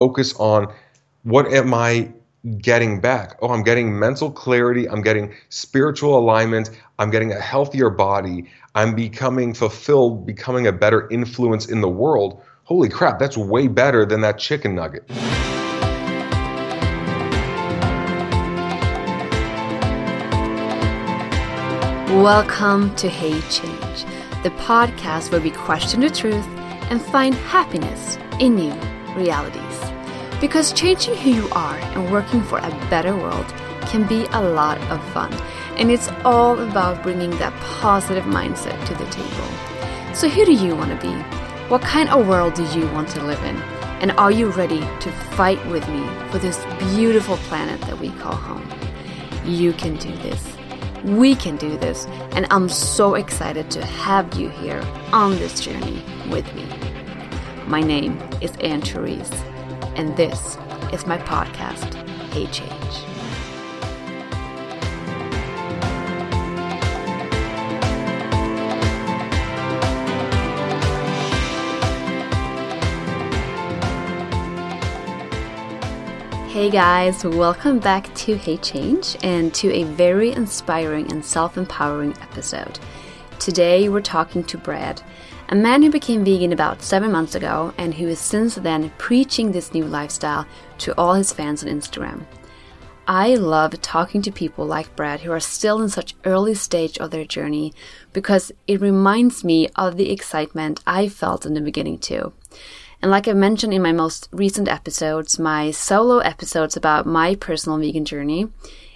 focus on what am I getting back? Oh, I'm getting mental clarity. I'm getting spiritual alignment. I'm getting a healthier body. I'm becoming fulfilled, becoming a better influence in the world. Holy crap, that's way better than that chicken nugget. Welcome to Hey Change, the podcast where we question the truth and find happiness in new realities. Because changing who you are and working for a better world can be a lot of fun, and it's all about bringing that positive mindset to the table. So, who do you want to be? What kind of world do you want to live in? And are you ready to fight with me for this beautiful planet that we call home? You can do this. We can do this. And I'm so excited to have you here on this journey with me. My name is Anne Therese and this is my podcast, Hey Change. Hey guys, welcome back to Hey Change and to a very inspiring and self empowering episode. Today we're talking to Brad, a man who became vegan about seven months ago and who is since then preaching this new lifestyle to all his fans on Instagram. I love talking to people like Brad who are still in such early stage of their journey because it reminds me of the excitement I felt in the beginning too. And like I mentioned in my most recent episodes, my solo episodes about my personal vegan journey,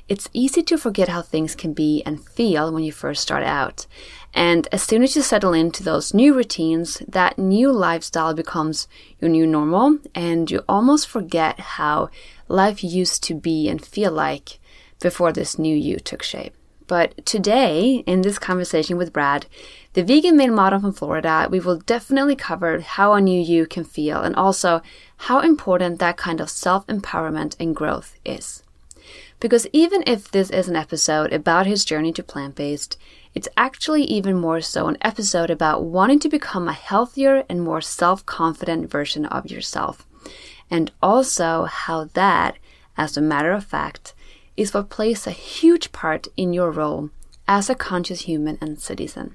it's easy to forget how things can be and feel when you first start out. And as soon as you settle into those new routines, that new lifestyle becomes your new normal, and you almost forget how life used to be and feel like before this new you took shape. But today, in this conversation with Brad, the vegan male model from Florida, we will definitely cover how a new you can feel and also how important that kind of self empowerment and growth is. Because even if this is an episode about his journey to plant based, it's actually even more so an episode about wanting to become a healthier and more self confident version of yourself. And also how that, as a matter of fact, is what plays a huge part in your role as a conscious human and citizen.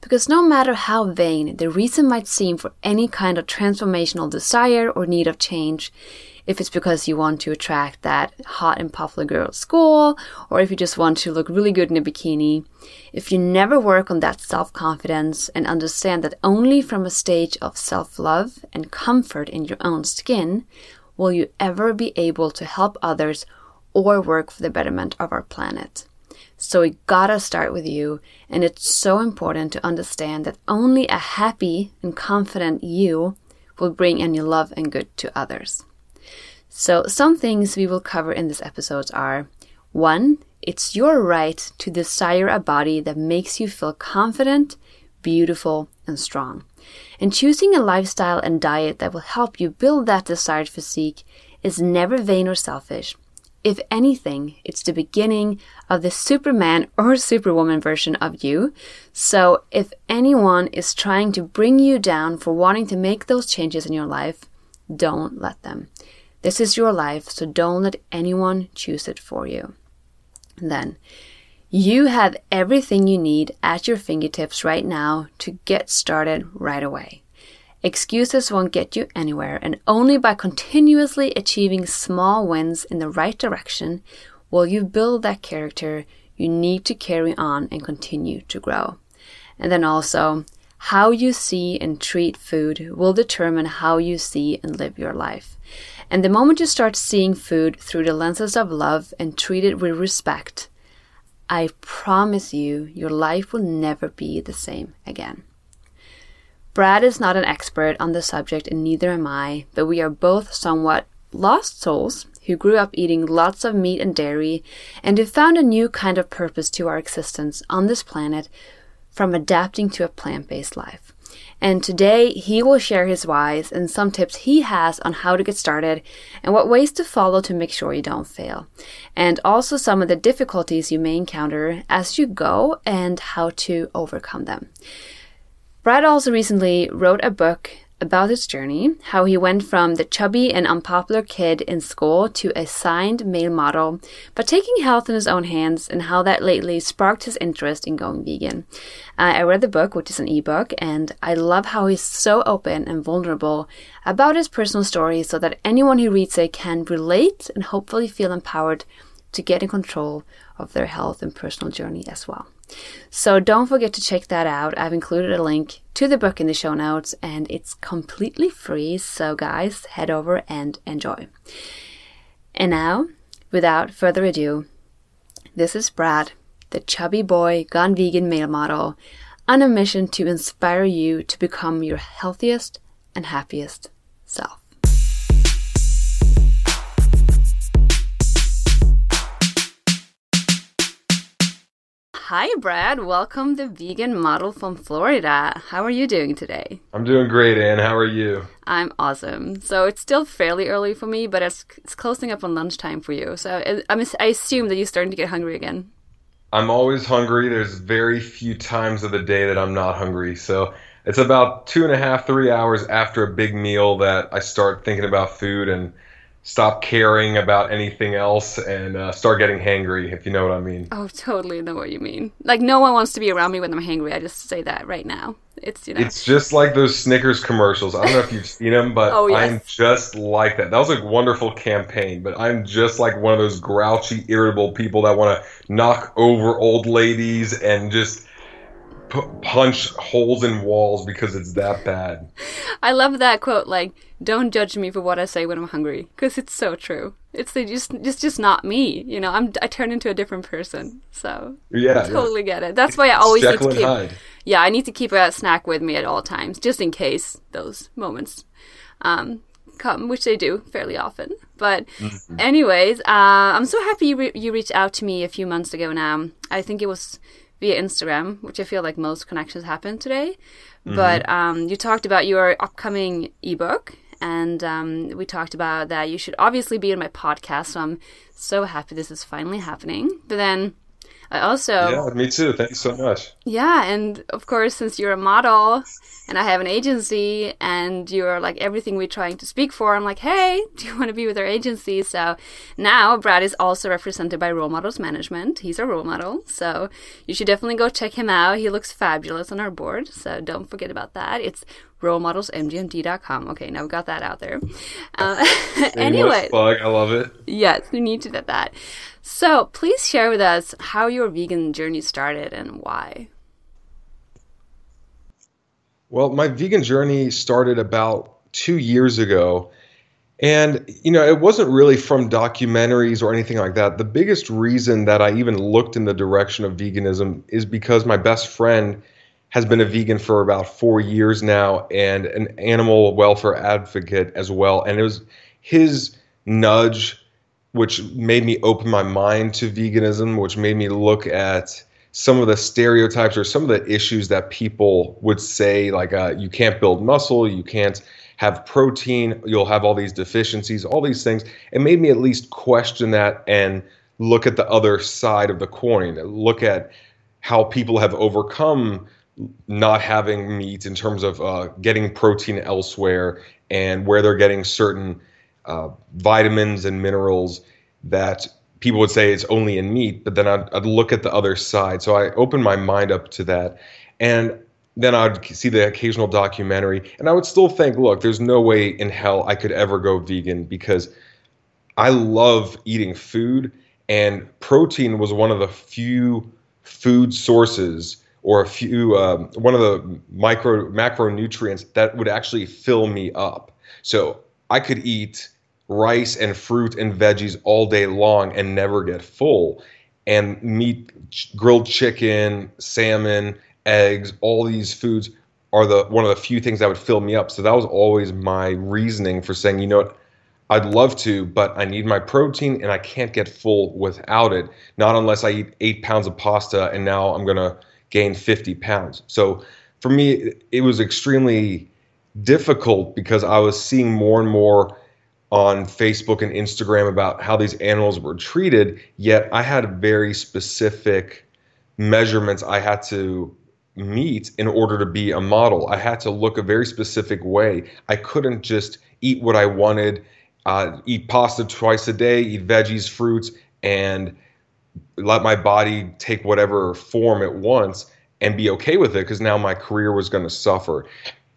Because no matter how vain the reason might seem for any kind of transformational desire or need of change, if it's because you want to attract that hot and popular girl at school, or if you just want to look really good in a bikini, if you never work on that self confidence and understand that only from a stage of self love and comfort in your own skin will you ever be able to help others or work for the betterment of our planet. So we gotta start with you, and it's so important to understand that only a happy and confident you will bring any love and good to others. So, some things we will cover in this episode are one, it's your right to desire a body that makes you feel confident, beautiful, and strong. And choosing a lifestyle and diet that will help you build that desired physique is never vain or selfish. If anything, it's the beginning of the Superman or Superwoman version of you. So, if anyone is trying to bring you down for wanting to make those changes in your life, don't let them. This is your life, so don't let anyone choose it for you. Then, you have everything you need at your fingertips right now to get started right away. Excuses won't get you anywhere, and only by continuously achieving small wins in the right direction will you build that character you need to carry on and continue to grow. And then also, how you see and treat food will determine how you see and live your life. And the moment you start seeing food through the lenses of love and treat it with respect, I promise you, your life will never be the same again. Brad is not an expert on the subject, and neither am I, but we are both somewhat lost souls who grew up eating lots of meat and dairy and who found a new kind of purpose to our existence on this planet from adapting to a plant based life. And today he will share his whys and some tips he has on how to get started and what ways to follow to make sure you don't fail. And also some of the difficulties you may encounter as you go and how to overcome them. Brad also recently wrote a book about his journey, how he went from the chubby and unpopular kid in school to a signed male model, but taking health in his own hands, and how that lately sparked his interest in going vegan. Uh, I read the book, which is an ebook, and I love how he's so open and vulnerable about his personal story so that anyone who reads it can relate and hopefully feel empowered to get in control of their health and personal journey as well. So don't forget to check that out. I've included a link to the book in the show notes and it's completely free. So, guys, head over and enjoy. And now, without further ado, this is Brad, the chubby boy gone vegan male model, on a mission to inspire you to become your healthiest and happiest self. Hi, Brad. Welcome, the vegan model from Florida. How are you doing today? I'm doing great, Anne. How are you? I'm awesome. So it's still fairly early for me, but it's, it's closing up on lunchtime for you. So uh, I, I assume that you're starting to get hungry again. I'm always hungry. There's very few times of the day that I'm not hungry. So it's about two and a half, three hours after a big meal that I start thinking about food and stop caring about anything else and uh, start getting hangry, if you know what I mean. Oh, totally know what you mean. Like no one wants to be around me when I'm hangry. I just say that right now. It's you know. It's just like those Snickers commercials. I don't know if you've seen them, but oh, yes. I'm just like that. That was a wonderful campaign, but I'm just like one of those grouchy, irritable people that want to knock over old ladies and just punch holes in walls because it's that bad. I love that quote. Like, don't judge me for what I say when I'm hungry, because it's so true. It's just, it's just not me. You know, I'm I turn into a different person. So yeah, I totally yeah. get it. That's why I always need to keep. Hyde. Yeah, I need to keep a snack with me at all times, just in case those moments um, come, which they do fairly often. But, mm-hmm. anyways, uh, I'm so happy you, re- you reached out to me a few months ago now. I think it was via Instagram, which I feel like most connections happen today. Mm-hmm. But um, you talked about your upcoming ebook, and um, we talked about that you should obviously be in my podcast. So I'm so happy this is finally happening. But then I also. Yeah, me too. Thanks so much. Yeah, and of course, since you're a model and I have an agency and you're like everything we're trying to speak for, I'm like, hey, do you want to be with our agency? So now Brad is also represented by Role Models Management. He's a role model. So you should definitely go check him out. He looks fabulous on our board. So don't forget about that. It's rolemodelsmgmt.com. Okay, now we got that out there. Uh, anyway, plug. I love it. Yes, we need to do that. So please share with us how your vegan journey started and why. Well, my vegan journey started about two years ago. And, you know, it wasn't really from documentaries or anything like that. The biggest reason that I even looked in the direction of veganism is because my best friend has been a vegan for about four years now and an animal welfare advocate as well. And it was his nudge which made me open my mind to veganism, which made me look at some of the stereotypes or some of the issues that people would say, like uh, you can't build muscle, you can't have protein, you'll have all these deficiencies, all these things. It made me at least question that and look at the other side of the coin, look at how people have overcome not having meat in terms of uh, getting protein elsewhere and where they're getting certain uh, vitamins and minerals that people would say it's only in meat, but then I'd, I'd look at the other side. So I opened my mind up to that. And then I'd see the occasional documentary, and I would still think, look, there's no way in hell I could ever go vegan because I love eating food, and protein was one of the few food sources or a few um, one of the micro macronutrients that would actually fill me up. So I could eat rice and fruit and veggies all day long and never get full. And meat, grilled chicken, salmon, eggs, all these foods are the one of the few things that would fill me up. So that was always my reasoning for saying, you know what, I'd love to, but I need my protein and I can't get full without it. Not unless I eat eight pounds of pasta and now I'm gonna gain 50 pounds. So for me, it was extremely difficult because I was seeing more and more on Facebook and Instagram about how these animals were treated, yet I had very specific measurements I had to meet in order to be a model. I had to look a very specific way. I couldn't just eat what I wanted, uh, eat pasta twice a day, eat veggies, fruits, and let my body take whatever form it wants and be okay with it because now my career was going to suffer.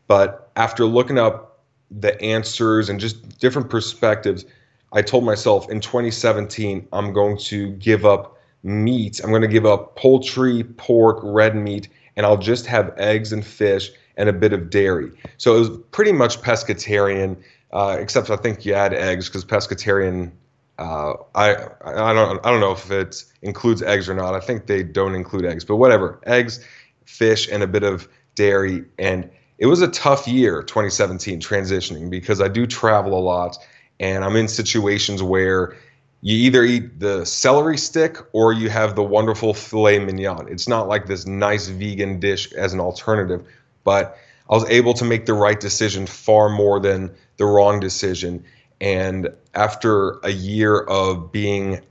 But after looking up the answers and just different perspectives, I told myself in 2017, I'm going to give up meat. I'm going to give up poultry, pork, red meat, and I'll just have eggs and fish and a bit of dairy. So it was pretty much pescatarian, uh, except I think you add eggs because pescatarian. Uh, I I don't I don't know if it includes eggs or not. I think they don't include eggs, but whatever. Eggs, fish, and a bit of dairy. And it was a tough year, 2017, transitioning because I do travel a lot, and I'm in situations where you either eat the celery stick or you have the wonderful filet mignon. It's not like this nice vegan dish as an alternative, but I was able to make the right decision far more than the wrong decision. And after a year of being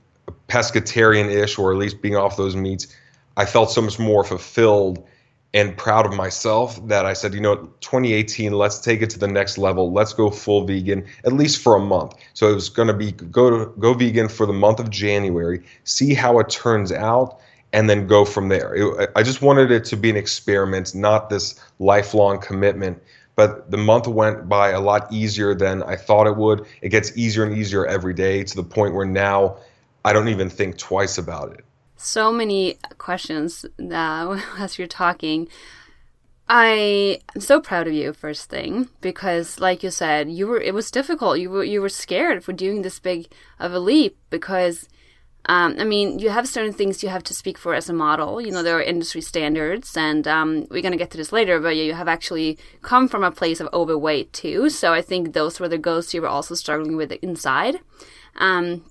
pescatarian ish, or at least being off those meats, I felt so much more fulfilled and proud of myself that I said, you know, 2018, let's take it to the next level. Let's go full vegan, at least for a month. So it was going to be go to, go vegan for the month of January, see how it turns out, and then go from there. It, I just wanted it to be an experiment, not this lifelong commitment. But the month went by a lot easier than I thought it would. It gets easier and easier every day to the point where now I don't even think twice about it so many questions now as you're talking. I am so proud of you first thing because like you said you were it was difficult. You were you were scared for doing this big of a leap because um, I mean you have certain things you have to speak for as a model. You know there are industry standards and um, we're gonna get to this later but you have actually come from a place of overweight too. So I think those were the ghosts you were also struggling with inside. Um,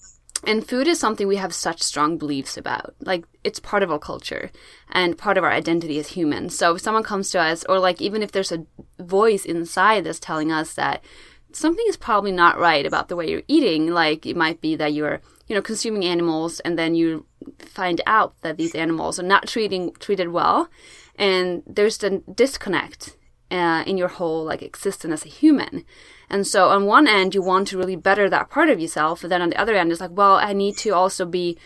and food is something we have such strong beliefs about. Like it's part of our culture and part of our identity as humans so if someone comes to us or like even if there's a voice inside that's telling us that something is probably not right about the way you're eating like it might be that you're you know consuming animals and then you find out that these animals are not treating treated well and there's a disconnect uh, in your whole like existence as a human and so on one end, you want to really better that part of yourself. And then on the other end, it's like, well, I need to also be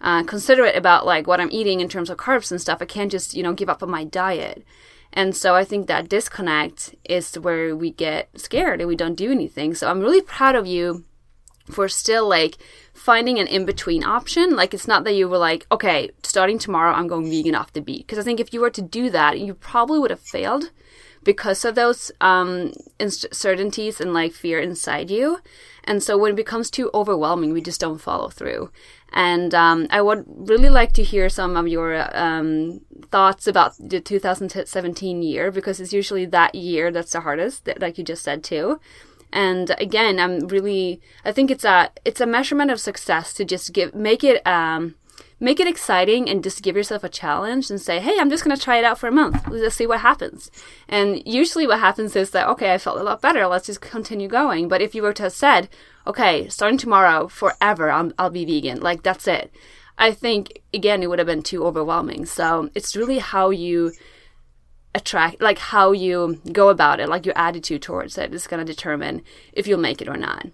uh, considerate about like what I'm eating in terms of carbs and stuff. I can't just, you know, give up on my diet. And so I think that disconnect is where we get scared and we don't do anything. So I'm really proud of you for still like finding an in between option. Like it's not that you were like, okay, starting tomorrow, I'm going vegan off the beat. Because I think if you were to do that, you probably would have failed because of those um, uncertainties and like fear inside you. And so when it becomes too overwhelming, we just don't follow through. And um, I would really like to hear some of your um, thoughts about the 2017 year because it's usually that year that's the hardest, like you just said too. And again, I'm really, I think it's a it's a measurement of success to just give make it um, make it exciting and just give yourself a challenge and say, hey, I'm just going to try it out for a month. Let's see what happens. And usually what happens is that, okay, I felt a lot better. Let's just continue going. But if you were to have said, okay, starting tomorrow, forever, I'll, I'll be vegan, like that's it. I think, again, it would have been too overwhelming. So it's really how you attract, like how you go about it, like your attitude towards it is going to determine if you'll make it or not.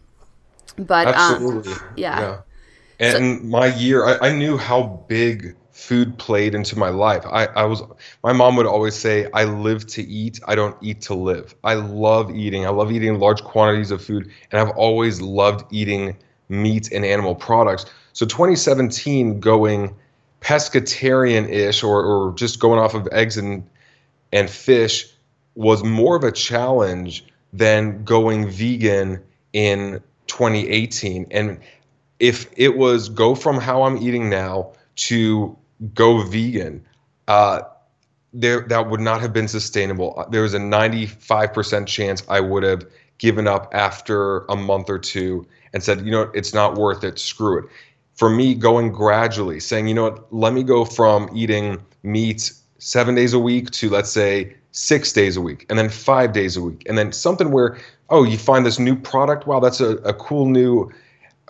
But um, absolutely, um, yeah. yeah. And so, my year, I, I, knew how big food played into my life. I, I was, my mom would always say, I live to eat, I don't eat to live. I love eating. I love eating large quantities of food, and I've always loved eating meat and animal products. So 2017 going pescatarian ish or, or just going off of eggs and, and fish was more of a challenge than going vegan in 2018. And if it was go from how I'm eating now to go vegan, uh, there that would not have been sustainable. Uh, there was a 95% chance I would have given up after a month or two and said, you know, it's not worth it. Screw it. For me, going gradually, saying, you know what, let me go from eating meat seven days a week to let's say six days a week, and then five days a week, and then something where, oh, you find this new product. Wow, that's a, a cool new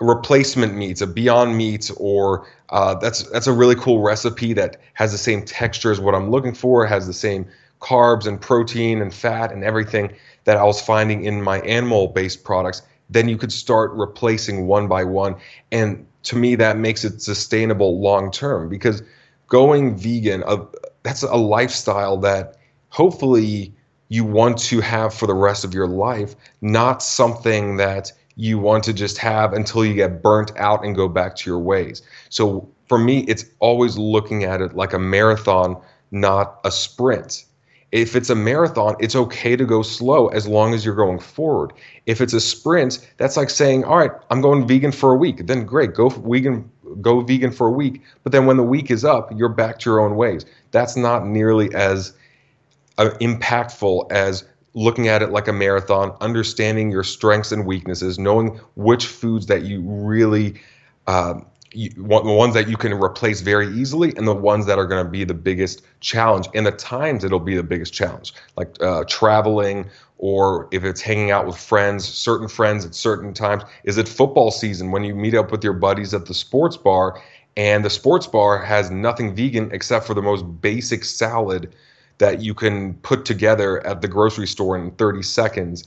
replacement meats, a Beyond Meat, or uh, that's that's a really cool recipe that has the same texture as what I'm looking for, has the same carbs and protein and fat and everything that I was finding in my animal-based products. Then you could start replacing one by one, and to me that makes it sustainable long term because going vegan, uh, that's a lifestyle that hopefully you want to have for the rest of your life, not something that you want to just have until you get burnt out and go back to your ways. So for me, it's always looking at it like a marathon, not a sprint. If it's a marathon, it's okay to go slow as long as you're going forward. If it's a sprint, that's like saying, "All right, I'm going vegan for a week." Then great, go vegan go vegan for a week, but then when the week is up, you're back to your own ways. That's not nearly as uh, impactful as looking at it like a marathon, understanding your strengths and weaknesses, knowing which foods that you really uh, you, the ones that you can replace very easily and the ones that are going to be the biggest challenge. And the times it'll be the biggest challenge like uh, traveling or if it's hanging out with friends certain friends at certain times. Is it football season when you meet up with your buddies at the sports bar and the sports bar has nothing vegan except for the most basic salad that you can put together at the grocery store in 30 seconds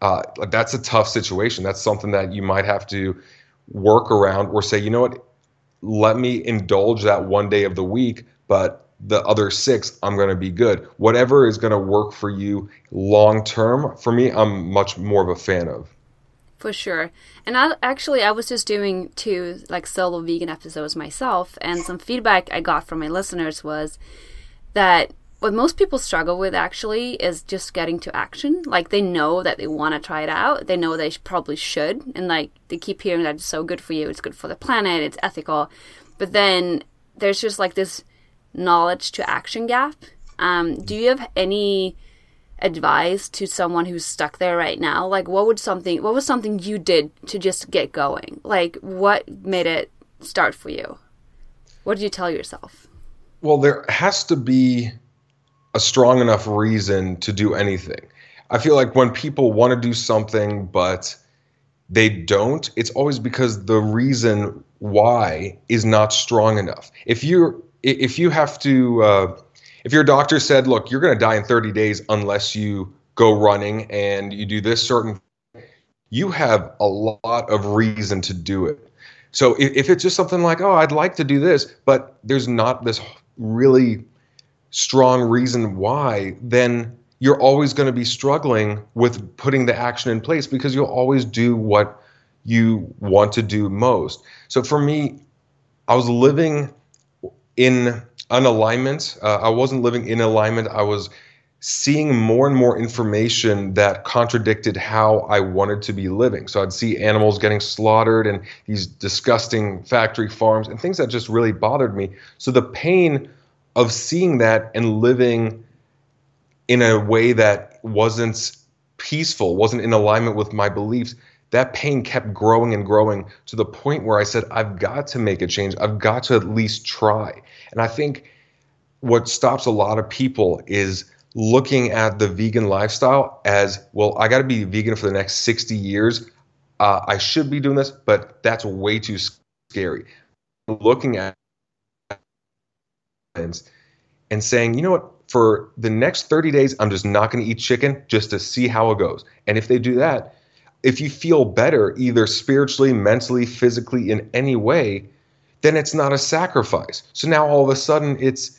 uh, that's a tough situation that's something that you might have to work around or say, you know what, let me indulge that one day of the week, but the other six, I'm going to be good. Whatever is going to work for you long term, for me, I'm much more of a fan of. For sure. And I actually I was just doing two like solo vegan episodes myself and some feedback I got from my listeners was that what most people struggle with actually is just getting to action. Like they know that they want to try it out. They know they probably should. And like they keep hearing that it's so good for you, it's good for the planet, it's ethical. But then there's just like this knowledge to action gap. Um, do you have any advice to someone who's stuck there right now? Like what would something what was something you did to just get going? Like what made it start for you? What did you tell yourself? Well, there has to be a strong enough reason to do anything. I feel like when people want to do something but they don't, it's always because the reason why is not strong enough. If you if you have to uh, if your doctor said, "Look, you're going to die in 30 days unless you go running and you do this certain," you have a lot of reason to do it. So if, if it's just something like, "Oh, I'd like to do this," but there's not this really strong reason why, then you're always going to be struggling with putting the action in place because you'll always do what you want to do most. So for me, I was living in unalignment. Uh, I wasn't living in alignment. I was seeing more and more information that contradicted how I wanted to be living. So I'd see animals getting slaughtered and these disgusting factory farms and things that just really bothered me. So the pain of seeing that and living in a way that wasn't peaceful, wasn't in alignment with my beliefs, that pain kept growing and growing to the point where I said, I've got to make a change. I've got to at least try. And I think what stops a lot of people is looking at the vegan lifestyle as, well, I got to be vegan for the next 60 years. Uh, I should be doing this, but that's way too scary. Looking at and saying, you know what, for the next 30 days, I'm just not going to eat chicken just to see how it goes. And if they do that, if you feel better, either spiritually, mentally, physically, in any way, then it's not a sacrifice. So now all of a sudden it's,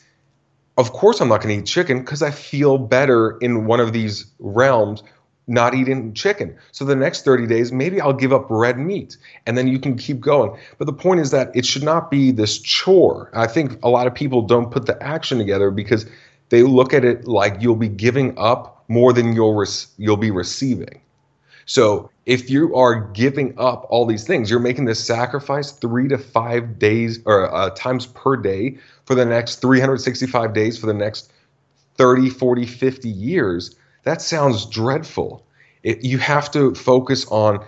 of course, I'm not going to eat chicken because I feel better in one of these realms not eating chicken. So the next 30 days, maybe I'll give up red meat and then you can keep going. But the point is that it should not be this chore. I think a lot of people don't put the action together because they look at it like you'll be giving up more than you'll you'll be receiving. So if you are giving up all these things, you're making this sacrifice three to five days or uh, times per day for the next 365 days for the next 30, 40, 50 years that sounds dreadful. It, you have to focus on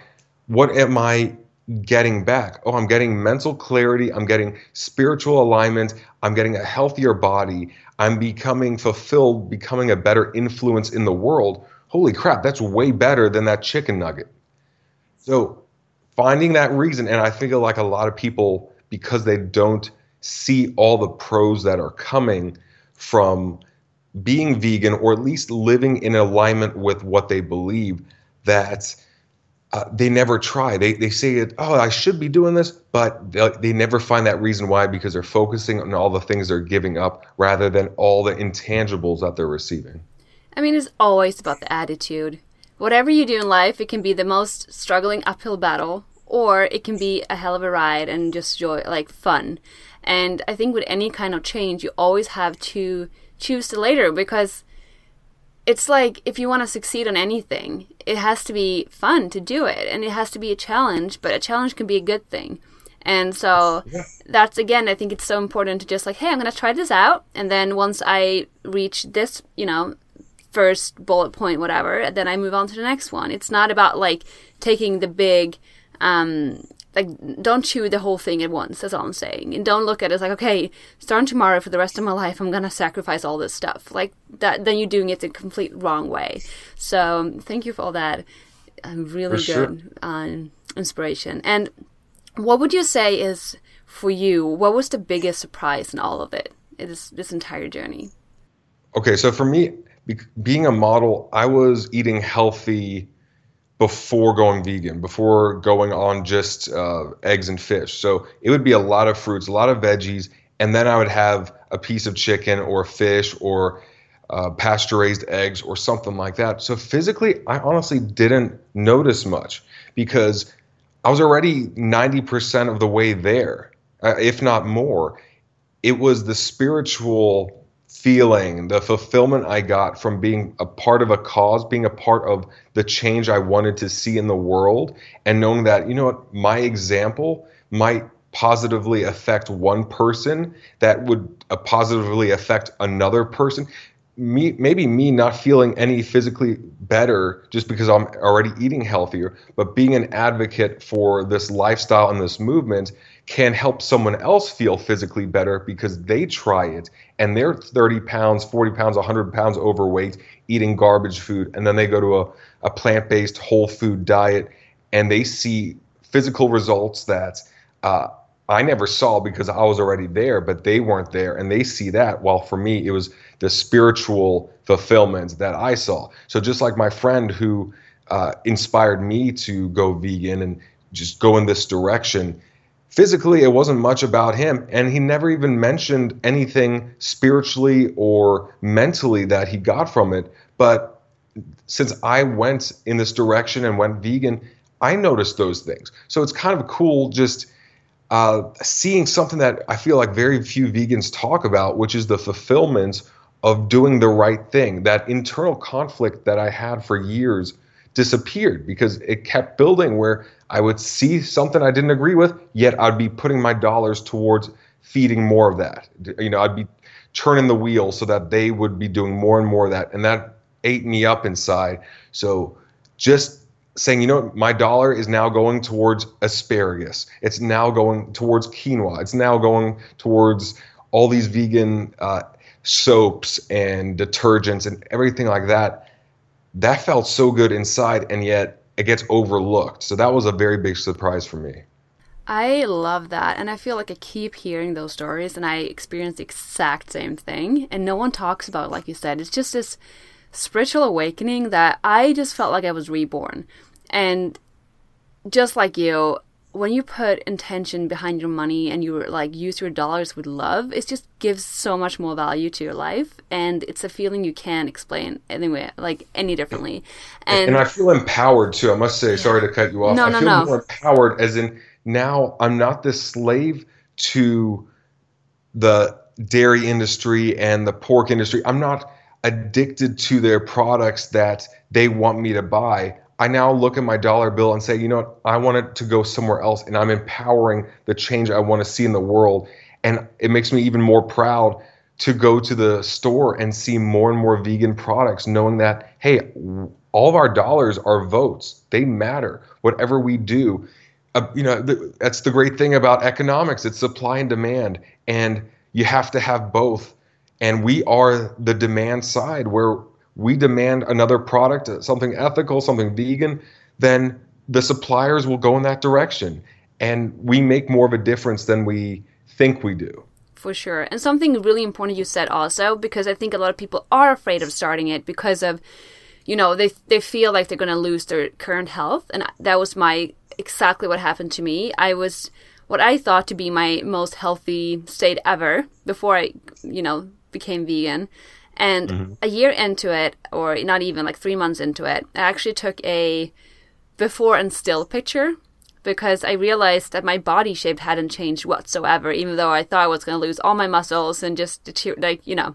what am I getting back? Oh, I'm getting mental clarity. I'm getting spiritual alignment. I'm getting a healthier body. I'm becoming fulfilled, becoming a better influence in the world. Holy crap, that's way better than that chicken nugget. So finding that reason. And I think like a lot of people, because they don't see all the pros that are coming from being vegan or at least living in alignment with what they believe, that uh, they never try. They, they say, it, oh, I should be doing this, but they, they never find that reason why because they're focusing on all the things they're giving up rather than all the intangibles that they're receiving. I mean, it's always about the attitude. Whatever you do in life, it can be the most struggling uphill battle, or it can be a hell of a ride and just joy, like fun. And I think with any kind of change, you always have to choose to later because it's like if you want to succeed on anything, it has to be fun to do it and it has to be a challenge, but a challenge can be a good thing. And so yeah. that's again, I think it's so important to just like, hey, I'm going to try this out. And then once I reach this, you know, first bullet point, whatever, then I move on to the next one. It's not about like taking the big, um, like don't chew the whole thing at once that's all i'm saying. And don't look at it as like okay starting tomorrow for the rest of my life i'm gonna sacrifice all this stuff. Like that then you're doing it the complete wrong way. So thank you for all that um, really for good sure. um, inspiration. And what would you say is for you what was the biggest surprise in all of it this this entire journey? Okay so for me being a model i was eating healthy before going vegan, before going on just uh, eggs and fish. So it would be a lot of fruits, a lot of veggies, and then I would have a piece of chicken or fish or uh, pasture raised eggs or something like that. So physically, I honestly didn't notice much because I was already 90% of the way there, uh, if not more. It was the spiritual feeling, the fulfillment I got from being a part of a cause, being a part of the change I wanted to see in the world, and knowing that, you know what, my example might positively affect one person that would uh, positively affect another person. Me maybe me not feeling any physically better just because I'm already eating healthier, but being an advocate for this lifestyle and this movement can help someone else feel physically better because they try it and they're 30 pounds, 40 pounds, 100 pounds overweight, eating garbage food, and then they go to a, a plant-based whole food diet and they see physical results that uh, I never saw because I was already there, but they weren't there, and they see that. While for me, it was the spiritual fulfillment that I saw. So just like my friend who uh, inspired me to go vegan and just go in this direction, physically it wasn't much about him, and he never even mentioned anything spiritually or mentally that he got from it. But since I went in this direction and went vegan, I noticed those things. So it's kind of cool just uh, seeing something that I feel like very few vegans talk about, which is the fulfillment of doing the right thing. That internal conflict that I had for years disappeared because it kept building where I would see something I didn't agree with, yet I'd be putting my dollars towards feeding more of that. You know, I'd be turning the wheel so that they would be doing more and more of that. And that ate me up inside. So just saying, you know, my dollar is now going towards asparagus. It's now going towards quinoa. It's now going towards all these vegan uh, soaps and detergents and everything like that. That felt so good inside, and yet it gets overlooked. So that was a very big surprise for me. I love that. And I feel like I keep hearing those stories, and I experience the exact same thing. And no one talks about it, like you said. It's just this spiritual awakening that I just felt like I was reborn. And just like you, when you put intention behind your money and you like use your dollars with love, it just gives so much more value to your life, and it's a feeling you can't explain anyway, like any differently. And, and I feel empowered too. I must say, sorry to cut you off. No, I no, feel no. more empowered, as in now I'm not the slave to the dairy industry and the pork industry. I'm not addicted to their products that they want me to buy. I now look at my dollar bill and say, you know what, I want it to go somewhere else, and I'm empowering the change I want to see in the world. And it makes me even more proud to go to the store and see more and more vegan products, knowing that, hey, all of our dollars are votes. They matter. Whatever we do, uh, you know, th- that's the great thing about economics. It's supply and demand, and you have to have both and we are the demand side where we demand another product, something ethical, something vegan, then the suppliers will go in that direction and we make more of a difference than we think we do. For sure. And something really important you said also, because I think a lot of people are afraid of starting it because of, you know, they, they feel like they're going to lose their current health. And that was my exactly what happened to me. I was what I thought to be my most healthy state ever before I, you know, became vegan. And mm-hmm. a year into it, or not even like three months into it, I actually took a before and still picture because I realized that my body shape hadn't changed whatsoever, even though I thought I was going to lose all my muscles and just like you know,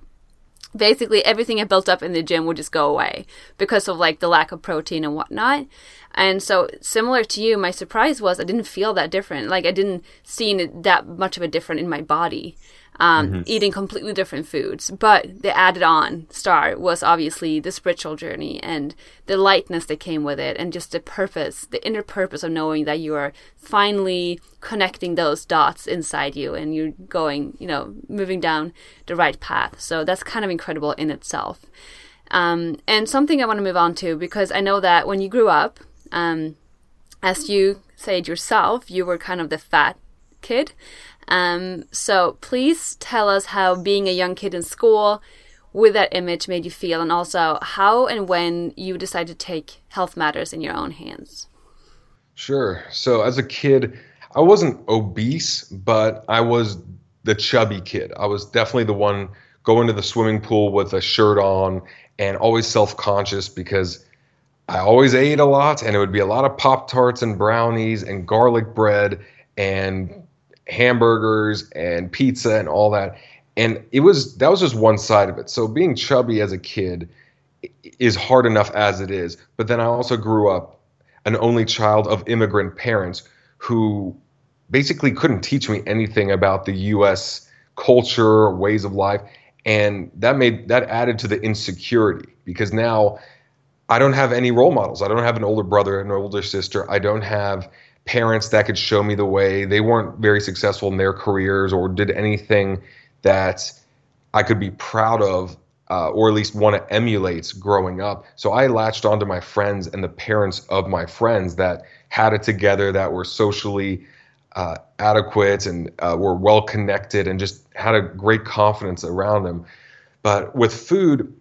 basically everything I built up in the gym would just go away because of like the lack of protein and whatnot. And so, similar to you, my surprise was I didn't feel that different. Like I didn't see that much of a difference in my body um, mm-hmm. eating completely different foods. But the added on star was obviously the spiritual journey and the lightness that came with it, and just the purpose, the inner purpose of knowing that you are finally connecting those dots inside you and you're going, you know, moving down the right path. So that's kind of incredible in itself. Um, and something I want to move on to because I know that when you grew up, um, as you said yourself, you were kind of the fat kid. Um, so please tell us how being a young kid in school with that image made you feel, and also how and when you decided to take health matters in your own hands. Sure. So as a kid, I wasn't obese, but I was the chubby kid. I was definitely the one going to the swimming pool with a shirt on and always self conscious because I always ate a lot and it would be a lot of Pop Tarts and brownies and garlic bread and hamburgers and pizza and all that. And it was that was just one side of it. So being chubby as a kid is hard enough as it is. But then I also grew up an only child of immigrant parents who basically couldn't teach me anything about the US culture, ways of life. And that made that added to the insecurity because now I don't have any role models. I don't have an older brother, an older sister. I don't have parents that could show me the way. They weren't very successful in their careers or did anything that I could be proud of uh, or at least want to emulate growing up. So I latched onto my friends and the parents of my friends that had it together, that were socially uh, adequate and uh, were well connected and just had a great confidence around them. But with food,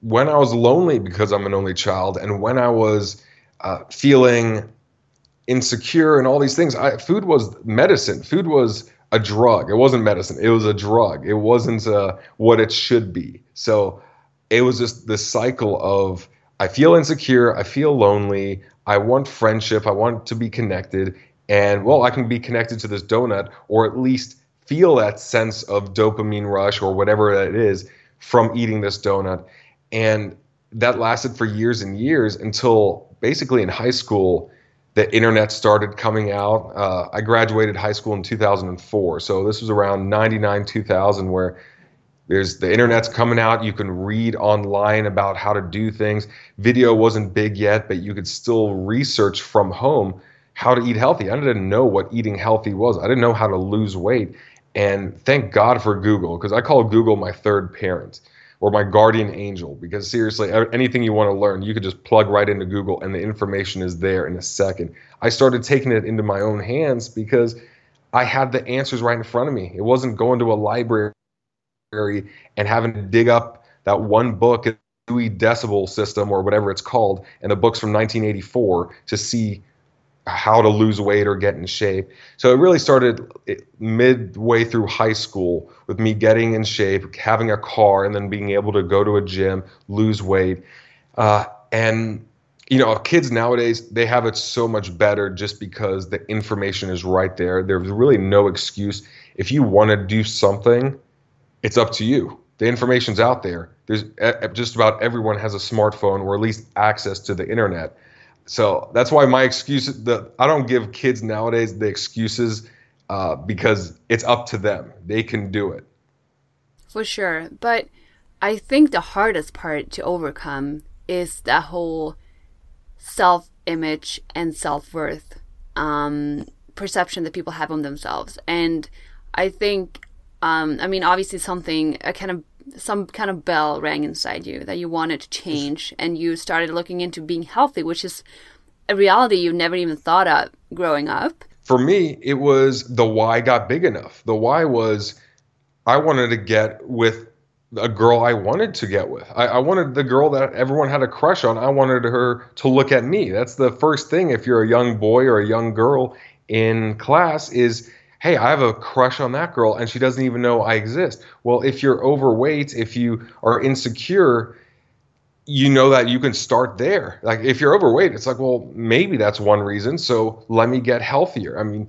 when I was lonely because I'm an only child, and when I was uh, feeling insecure and all these things. I, food was medicine. Food was a drug. It wasn't medicine. It was a drug. It wasn't uh, what it should be. So it was just this cycle of I feel insecure. I feel lonely. I want friendship. I want to be connected. And well, I can be connected to this donut or at least feel that sense of dopamine rush or whatever that is from eating this donut. And that lasted for years and years until basically in high school, the internet started coming out. Uh, I graduated high school in 2004, so this was around 99, 2000, where there's the internet's coming out. You can read online about how to do things. Video wasn't big yet, but you could still research from home how to eat healthy. I didn't know what eating healthy was. I didn't know how to lose weight. And thank God for Google, because I call Google my third parent or my guardian angel because seriously anything you want to learn you could just plug right into google and the information is there in a second. I started taking it into my own hands because i had the answers right in front of me. It wasn't going to a library and having to dig up that one book Dewey Decimal System or whatever it's called and the books from 1984 to see how to lose weight or get in shape. So it really started midway through high school with me getting in shape, having a car, and then being able to go to a gym, lose weight. Uh, and you know, kids nowadays they have it so much better just because the information is right there. There's really no excuse. If you want to do something, it's up to you. The information's out there. There's just about everyone has a smartphone or at least access to the internet. So that's why my excuse the I don't give kids nowadays the excuses uh, because it's up to them. They can do it. For sure, but I think the hardest part to overcome is that whole self-image and self-worth um, perception that people have on themselves, and I think, um, I mean, obviously something a kind of some kind of bell rang inside you that you wanted to change and you started looking into being healthy which is a reality you never even thought of growing up. For me, it was the why got big enough. The why was I wanted to get with a girl I wanted to get with. I, I, wanted the girl that everyone had a crush on. I wanted her to look at me. That's the first thing if you're a young boy or a young girl in class is hey, I have a crush on that girl and she doesn't even know I exist. Well, if you're overweight, if you are insecure, you know that you can start there. Like if you're overweight, it's like, well, maybe that's one reason. So let me get healthier. I mean,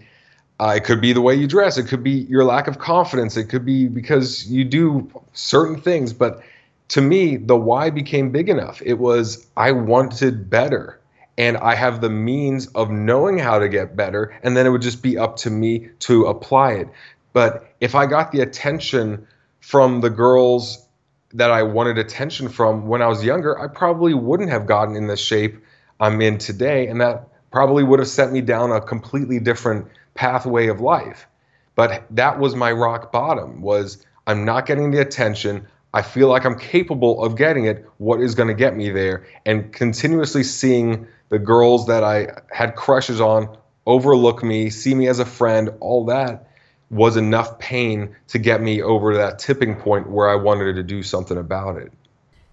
uh, it could be the way you dress. It could be your lack of confidence. It could be because you do certain things. But to me, the why became big enough. It was I wanted better. And I have the means of knowing how to get better. And then it would just be up to me to apply it. But if I got the attention from the girls that I wanted attention from when I was younger, I probably wouldn't have gotten in the shape I'm in today. And that probably would have sent me down a completely different pathway of life. But that was my rock bottom was I'm not getting the attention. I feel like I'm capable of getting it. What is going to get me there? And continuously seeing the girls that I had crushes on overlook me, see me as a friend, all that was enough pain to get me over that tipping point where I wanted to do something about it.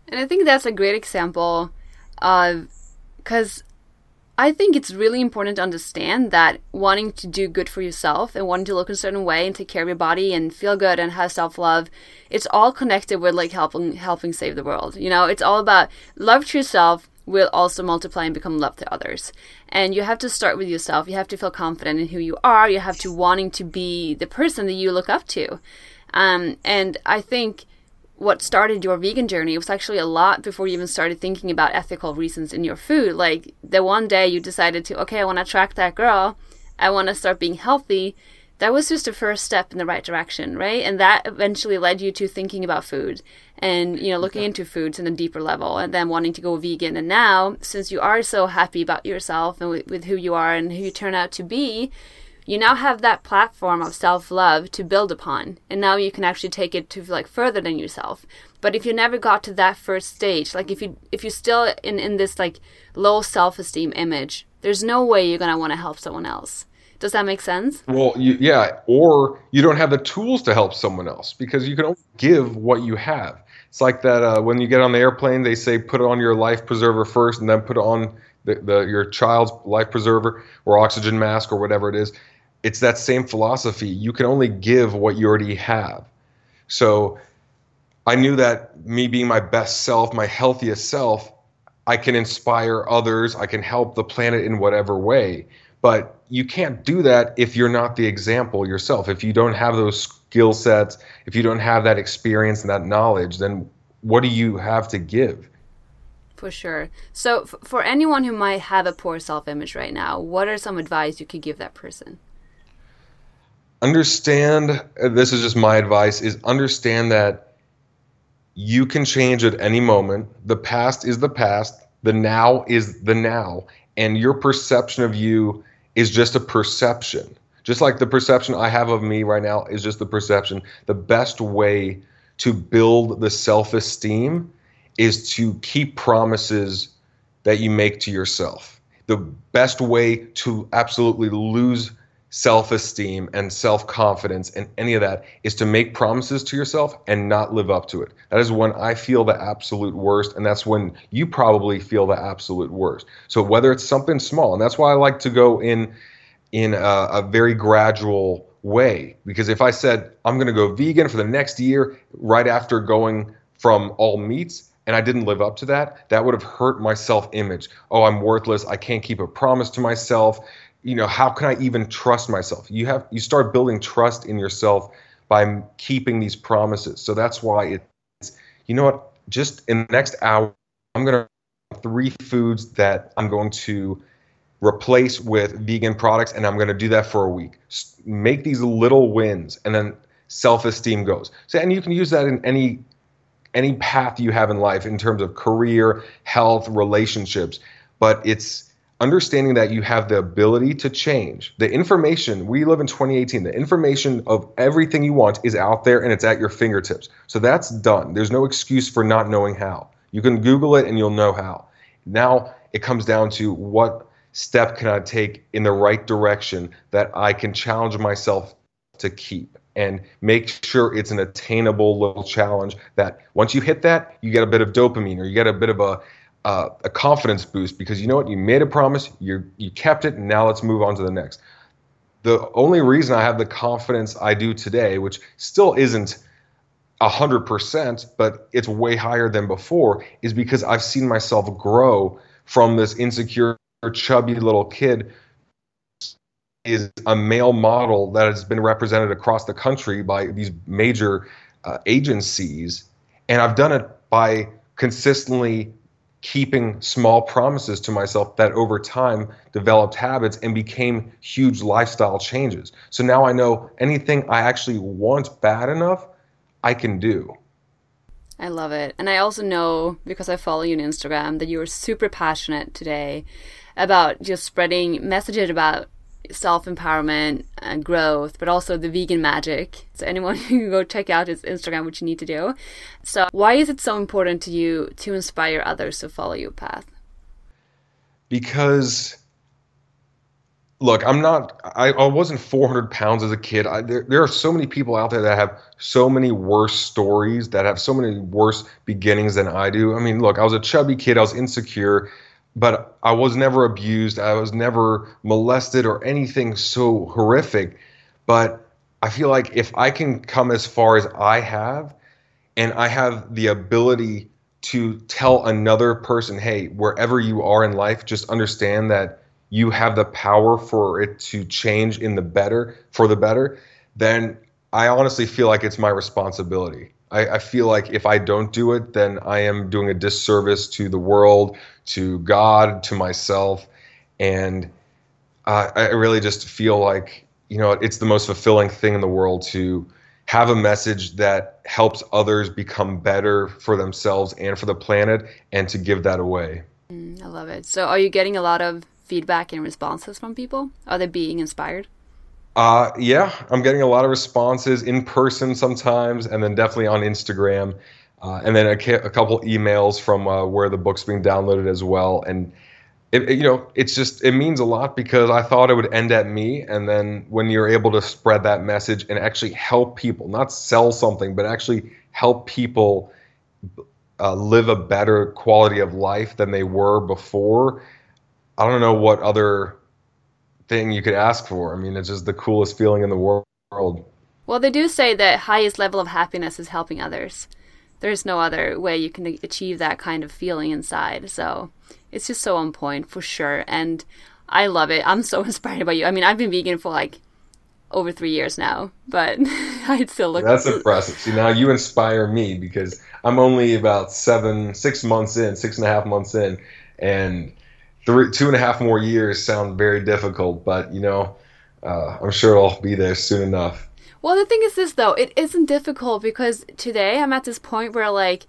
And I think that's a great example of because I think it's really important to understand that wanting to do good for yourself and wanting to look a certain way and take care of your body and feel good and have self love, it's all connected with like helping helping save the world. You know, it's all about love to yourself will also multiply and become love to others. And you have to start with yourself. You have to feel confident in who you are. You have to wanting to be the person that you look up to. Um, and I think what started your vegan journey was actually a lot before you even started thinking about ethical reasons in your food. Like the one day you decided to, okay, I want to attract that girl. I want to start being healthy. That was just a first step in the right direction, right? And that eventually led you to thinking about food and, you know, looking okay. into foods in a deeper level and then wanting to go vegan. And now, since you are so happy about yourself and with, with who you are and who you turn out to be, you now have that platform of self-love to build upon and now you can actually take it to like further than yourself. But if you never got to that first stage like if you if you're still in in this like low self-esteem image there's no way you're going to want to help someone else. Does that make sense? Well you, yeah or you don't have the tools to help someone else because you can only give what you have. It's like that uh, when you get on the airplane they say put on your life preserver first and then put on the, the, your child's life preserver or oxygen mask or whatever it is it's that same philosophy. You can only give what you already have. So I knew that me being my best self, my healthiest self, I can inspire others, I can help the planet in whatever way. But you can't do that if you're not the example yourself. If you don't have those skill sets, if you don't have that experience and that knowledge, then what do you have to give? For sure. So, f- for anyone who might have a poor self image right now, what are some advice you could give that person? Understand uh, this is just my advice is understand that you can change at any moment. The past is the past. The now is the now. And your perception of you is just a perception. Just like the perception i have of me right now is just the perception. The best way to build the self-esteem is to keep promises that you make to yourself. The best way to absolutely lose self esteem and self confidence and any of that is to make promises to yourself and not live up to it. That is when I feel the absolute worst, and that's when you probably feel the absolute worst. So whether it's something small, and that's why I like to go in in a, a very gradual way because if I said I'm going to go vegan for the next year right after going from all meats and I didn't live up to that, that would have hurt my self image. Oh, I'm worthless. I can't keep a promise to myself you know how can i even trust myself? You have you start building trust in yourself by keeping these promises. So that's why it's you know what just in the next hour i'm going to three foods that i'm going to replace with vegan products and i'm going to do that for a week. Make these little wins and then self-esteem goes. So and you can use that in any any path you have in life in terms of career health relationships but it's understanding that you have the ability to change. The information, we live in 2018, the information of everything you want is out there and it's at your fingertips. So that's done. There's no excuse for not knowing how. You can Google it and you'll know how. Now it comes down to what step can I take in the right direction that I can challenge myself to keep and make sure it's an attainable little challenge that once you hit that, you get a bit of dopamine or you get a bit of a uh, a confidence boost because you know what you made a promise, you you kept it, and now let's move on to the next. The only reason I have the confidence I do today, which still isn't hundred percent, but it's way higher than before, is because I've seen myself grow from this insecure, chubby little kid is a male model that has been represented across the country by these major uh, agencies. And I've done it by consistently keeping small promises to myself that over time developed habits and became huge lifestyle changes. So now I know anything I actually want bad enough, I can do. I love it. And I also know, because I follow you on Instagram, that you are super passionate today about just spreading messages about self empowerment and growth, but also the vegan magic. So anyone who can go check out his Instagram, which you need to do. So why is it so important to you to inspire others to follow your path? Because look, I'm not. I, I wasn't 400 pounds as a kid. I, there, there are so many people out there that have so many worse stories, that have so many worse beginnings than I do. I mean, look, I was a chubby kid. I was insecure but I was never abused. I was never molested or anything so horrific. But I feel like if I can come as far as I have, and I have the ability to tell another person, hey, wherever you are in life, just understand that you have the power for it to change in the better, for the better, then I honestly feel like it's my responsibility. I, I feel like if I don't do it, then I am doing a disservice to the world, to God, to myself, and uh, I really just feel like you know it's the most fulfilling thing in the world to have a message that helps others become better for themselves and for the planet, and to give that away. Mm, I love it. So, are you getting a lot of feedback and responses from people? Are they being inspired? Uh, yeah, I'm getting a lot of responses in person sometimes, and then definitely on Instagram, uh, and then a, a, couple emails from uh, where the book's being downloaded as well. And it, it, you know, it's just it means a lot because I thought it would end at me, and then when you're able to spread that message and actually help people, not sell something, but actually help people uh, live a better quality of life than they were before. I don't know what other thing you could ask for. I mean, it's just the coolest feeling in the world. Well, they do say that highest level of happiness is helping others. There's no other way you can achieve that kind of feeling inside. So it's just so on point for sure. And I love it. I'm so inspired by you. I mean, I've been vegan for like over three years now, but I still look. That's impressive. See, now you inspire me because I'm only about seven, six months in, six and a half months in, and three, two and a half more years sound very difficult, but you know, uh, I'm sure I'll be there soon enough. Well, the thing is this though, it isn't difficult because today I'm at this point where like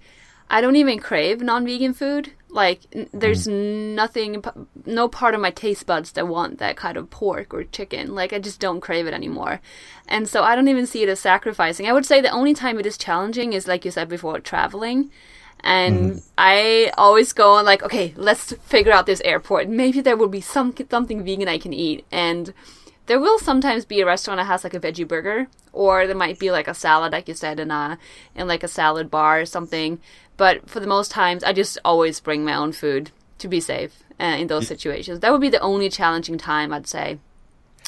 I don't even crave non-vegan food. Like there's mm. nothing, no part of my taste buds that want that kind of pork or chicken. Like I just don't crave it anymore, and so I don't even see it as sacrificing. I would say the only time it is challenging is like you said before, traveling and mm. I always go on like, okay, let's figure out this airport. Maybe there will be some something vegan I can eat, and there will sometimes be a restaurant that has like a veggie burger, or there might be like a salad, like you said, in a in like a salad bar or something. But for the most times, I just always bring my own food to be safe uh, in those situations. That would be the only challenging time, I'd say.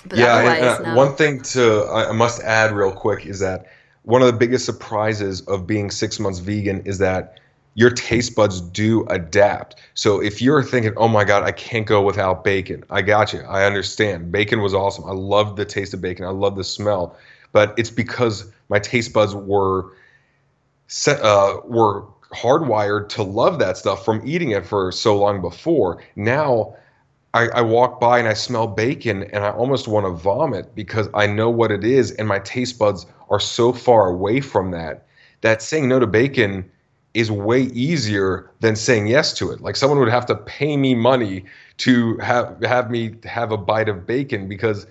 But yeah, and, uh, no. one thing to I must add real quick is that one of the biggest surprises of being six months vegan is that your taste buds do adapt. So if you're thinking, oh my God, I can't go without bacon, I got you. I understand. Bacon was awesome. I loved the taste of bacon. I love the smell. But it's because my taste buds were set, uh, were hardwired to love that stuff from eating it for so long before. Now I, I walk by and I smell bacon and I almost want to vomit because I know what it is and my taste buds are so far away from that that saying no to bacon is way easier than saying yes to it. Like someone would have to pay me money to have have me have a bite of bacon because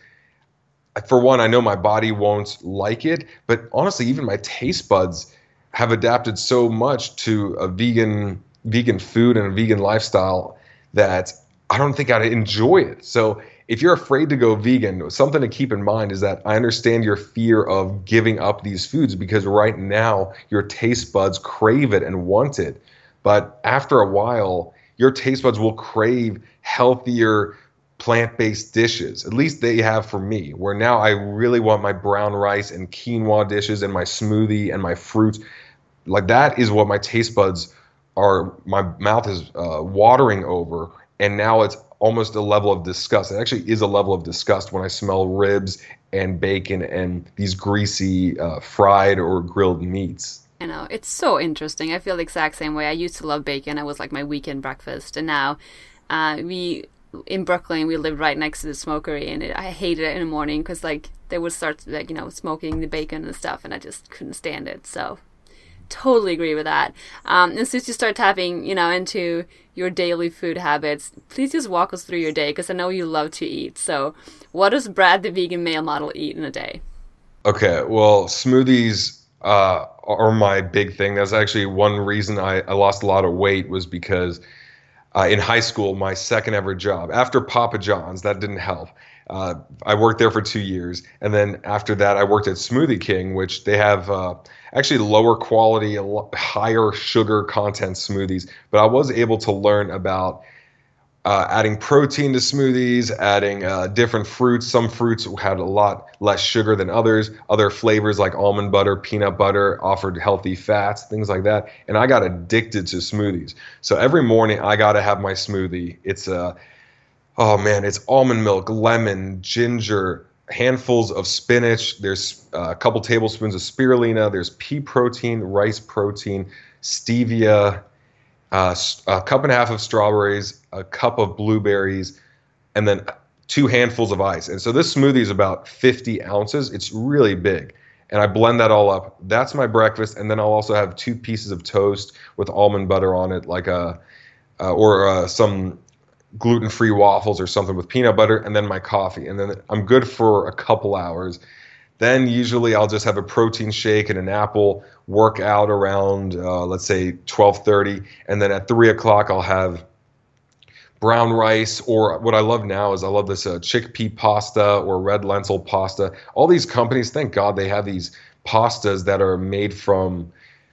for one, I know my body won't like it, but honestly, even my taste buds have adapted so much to a vegan vegan food and a vegan lifestyle that I don't think I'd enjoy it. So if you're afraid to go vegan, something to keep in mind is that I understand your fear of giving up these foods because right now your taste buds crave it and want it. But after a while, your taste buds will crave healthier plant-based dishes. At least they have for me. Where now I really want my brown rice and quinoa dishes and my smoothie and my fruits. Like that is what my taste buds are. My mouth is uh, watering over, and now it's almost a level of disgust. It actually is a level of disgust when I smell ribs and bacon and these greasy uh, fried or grilled meats. I know it's so interesting. I feel the exact same way. I used to love bacon. It was like my weekend breakfast, and now uh, we in Brooklyn we lived right next to the smokery, and it, I hated it in the morning because like they would start like you know smoking the bacon and stuff, and I just couldn't stand it. So totally agree with that. Um, and since you start tapping, you know, into your daily food habits, please just walk us through your day because I know you love to eat. So, what does Brad, the vegan male model, eat in a day? Okay, well, smoothies uh, are my big thing. That's actually one reason I, I lost a lot of weight was because uh, in high school, my second ever job after Papa John's, that didn't help. Uh, I worked there for two years, and then after that, I worked at Smoothie King, which they have uh, actually lower quality, higher sugar content smoothies. But I was able to learn about uh, adding protein to smoothies, adding uh, different fruits. Some fruits had a lot less sugar than others. Other flavors like almond butter, peanut butter offered healthy fats, things like that. And I got addicted to smoothies. So every morning I got to have my smoothie. It's a uh, oh man, it's almond milk, lemon, ginger, handfuls of spinach. There's uh, a couple tablespoons of spirulina. There's pea protein, rice protein, stevia, uh, a cup and a half of strawberries, a cup of blueberries, and then two handfuls of ice. And so this smoothie is about 50 ounces. It's really big. And I blend that all up. That's my breakfast. And then I'll also have two pieces of toast with almond butter on it, like a, uh, or uh, some gluten free waffles or something with peanut butter, and then my coffee. And then I'm good for a couple hours. Then usually I'll just have a protein shake and an apple. Work out around uh, let's say 12:30, and then at three o'clock I'll have brown rice. Or what I love now is I love this uh, chickpea pasta or red lentil pasta. All these companies, thank God, they have these pastas that are made from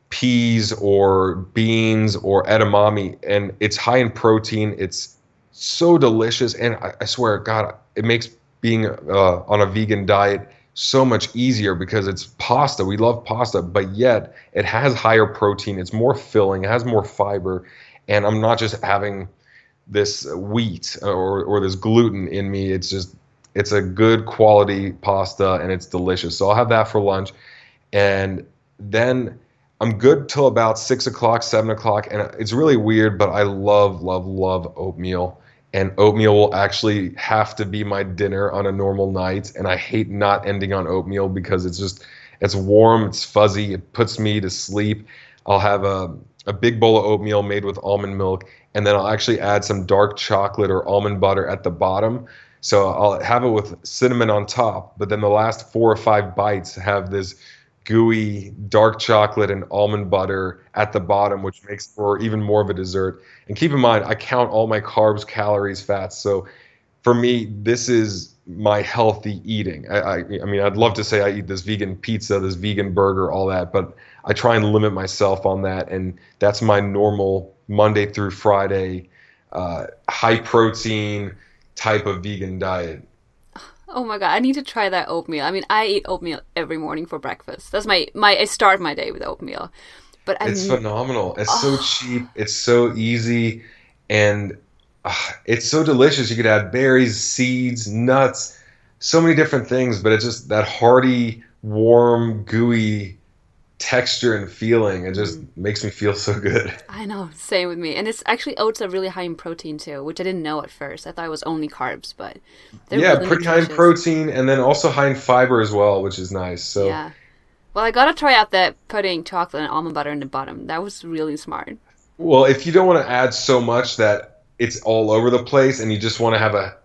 peas or beans or edamame, and it's high in protein. It's so delicious, and I, I swear, God, it makes being uh, on a vegan diet so much easier because it's pasta. We love pasta, but yet it has higher protein. It's more filling. It has more fiber, and I'm not just having this wheat or or this gluten in me. It's just it's a good quality pasta and it's delicious. So I'll have that for lunch, and then I'm good till about six o'clock, seven o'clock, and it's really weird, but I love love love oatmeal and oatmeal will actually have to be my dinner on a normal night and i hate not ending on oatmeal because it's just it's warm it's fuzzy it puts me to sleep. I'll have a, a big bowl of oatmeal made with almond milk and then i'll actually add some dark chocolate or almond butter at the bottom. So i'll have it with cinnamon on top but then the last four or five bites have this gooey dark chocolate and almond butter at the bottom, which makes for even more of a dessert. And keep in mind, I count all my carbs, calories, fats. So for me, this is my healthy eating. I, I, I mean, I'd love to say I eat this vegan pizza, this vegan burger, all that, but I try and limit myself on that. And that's my normal Monday through Friday, uh, high protein type of vegan diet. Oh my god, I need to try that oatmeal. I mean, I eat oatmeal every morning for breakfast. That's my my I start my day with oatmeal. But I It's phenomenal. It's oh. so cheap, it's so easy and uh, it's so delicious. You could add berries, seeds, nuts, so many different things, but it's just that hearty, warm, gooey texture and feeling. It just mm. makes me feel so good. I know, same with me. And it's actually oats are really high in protein too, which I didn't know at first. I thought it was only carbs, but yeah, really pretty nutritious. high in protein and then also high in fiber as well, which is nice. So yeah. Well, I gotta try out that putting chocolate and almond butter in the bottom. That was really smart. Well, if you don't want to add so much that it's all over the place, and you just want to have a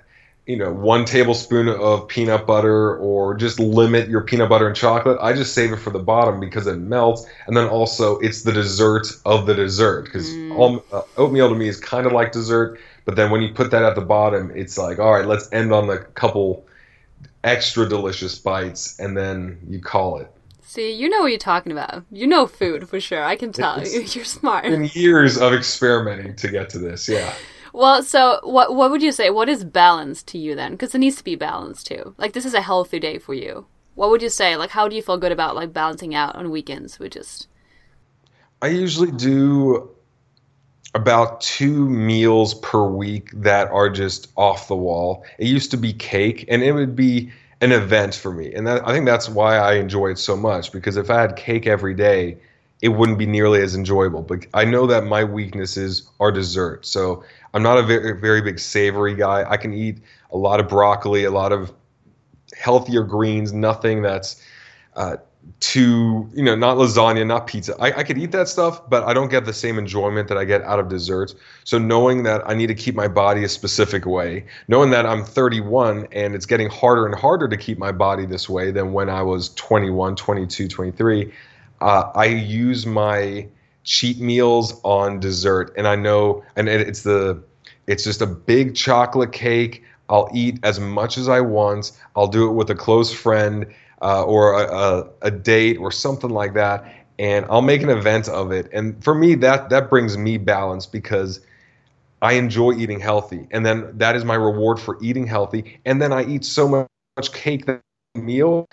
you know one tablespoon of peanut butter or just limit your peanut butter and chocolate i just save it for the bottom because it melts and then also it's the dessert of the dessert because mm. uh, oatmeal to me is kind of like dessert But then when you put that at the bottom, it's like, all right, let's end on a couple extra delicious bites, and then you call it. See, you know what you're talking about. You know food for sure. I can tell. It's you're smart. Been years of experimenting to get to this. Yeah. Well, so what what would you say? What is balance to you then? Because it needs to be balanced too. Like this is a healthy day for you. What would you say? Like how do you feel good about like balancing out on weekends? We just. I usually do about two meals per week that are just off the wall. It used to be cake, and it would be an event for me, and that, I think that's why I enjoy it so much. Because if I had cake every day, it wouldn't be nearly as enjoyable. But I know that my weaknesses are dessert, so I'm not a very very big savory guy. I can eat a lot of broccoli, a lot of healthier greens, nothing that's uh, to you know not lasagna not pizza. I, I could eat that stuff but i don't get the same enjoyment that i get out of desserts. So knowing that i need to keep my body a specific way knowing that i'm 31 and it's getting harder and harder to keep my body this way than when i was 21 22 23 uh, i use my cheat meals on dessert. And i know and it's the it's just a big chocolate cake i'll eat as much as i want i'll do it with a close friend uh, or a, a, a date or something like that, and I'll make an event of it. And for me, that that brings me balance because I enjoy eating healthy, and then that is my reward for eating healthy. And then I eat so much cake that meal,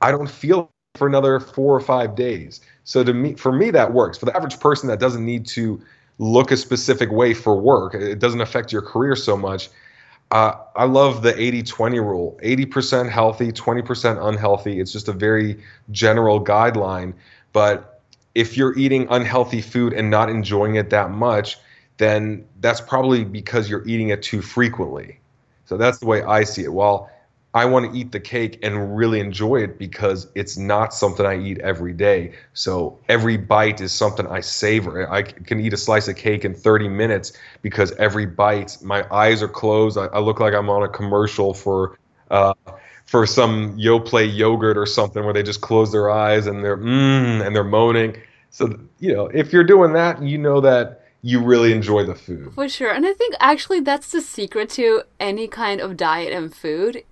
I don't feel for another four or five days. So to me, for me, that works. For the average person that doesn't need to look a specific way for work, it doesn't affect your career so much. Uh, I love the 80 20 rule 80% healthy, 20% unhealthy. It's just a very general guideline. But if you're eating unhealthy food and not enjoying it that much, then that's probably because you're eating it too frequently. So that's the way I see it. While I want to eat the cake and really enjoy it because it's not something I eat every day. So every bite is something I savor. I can eat a slice of cake in 30 minutes because every bite, my eyes are closed. I, I look like I'm on a commercial for. Uh, for some Yoplait yogurt or something where they just close their eyes and they're mmm and they're moaning. So you know, if you're doing that, you know that you really enjoy the food. For sure. And I think actually that's the secret to any kind of diet and food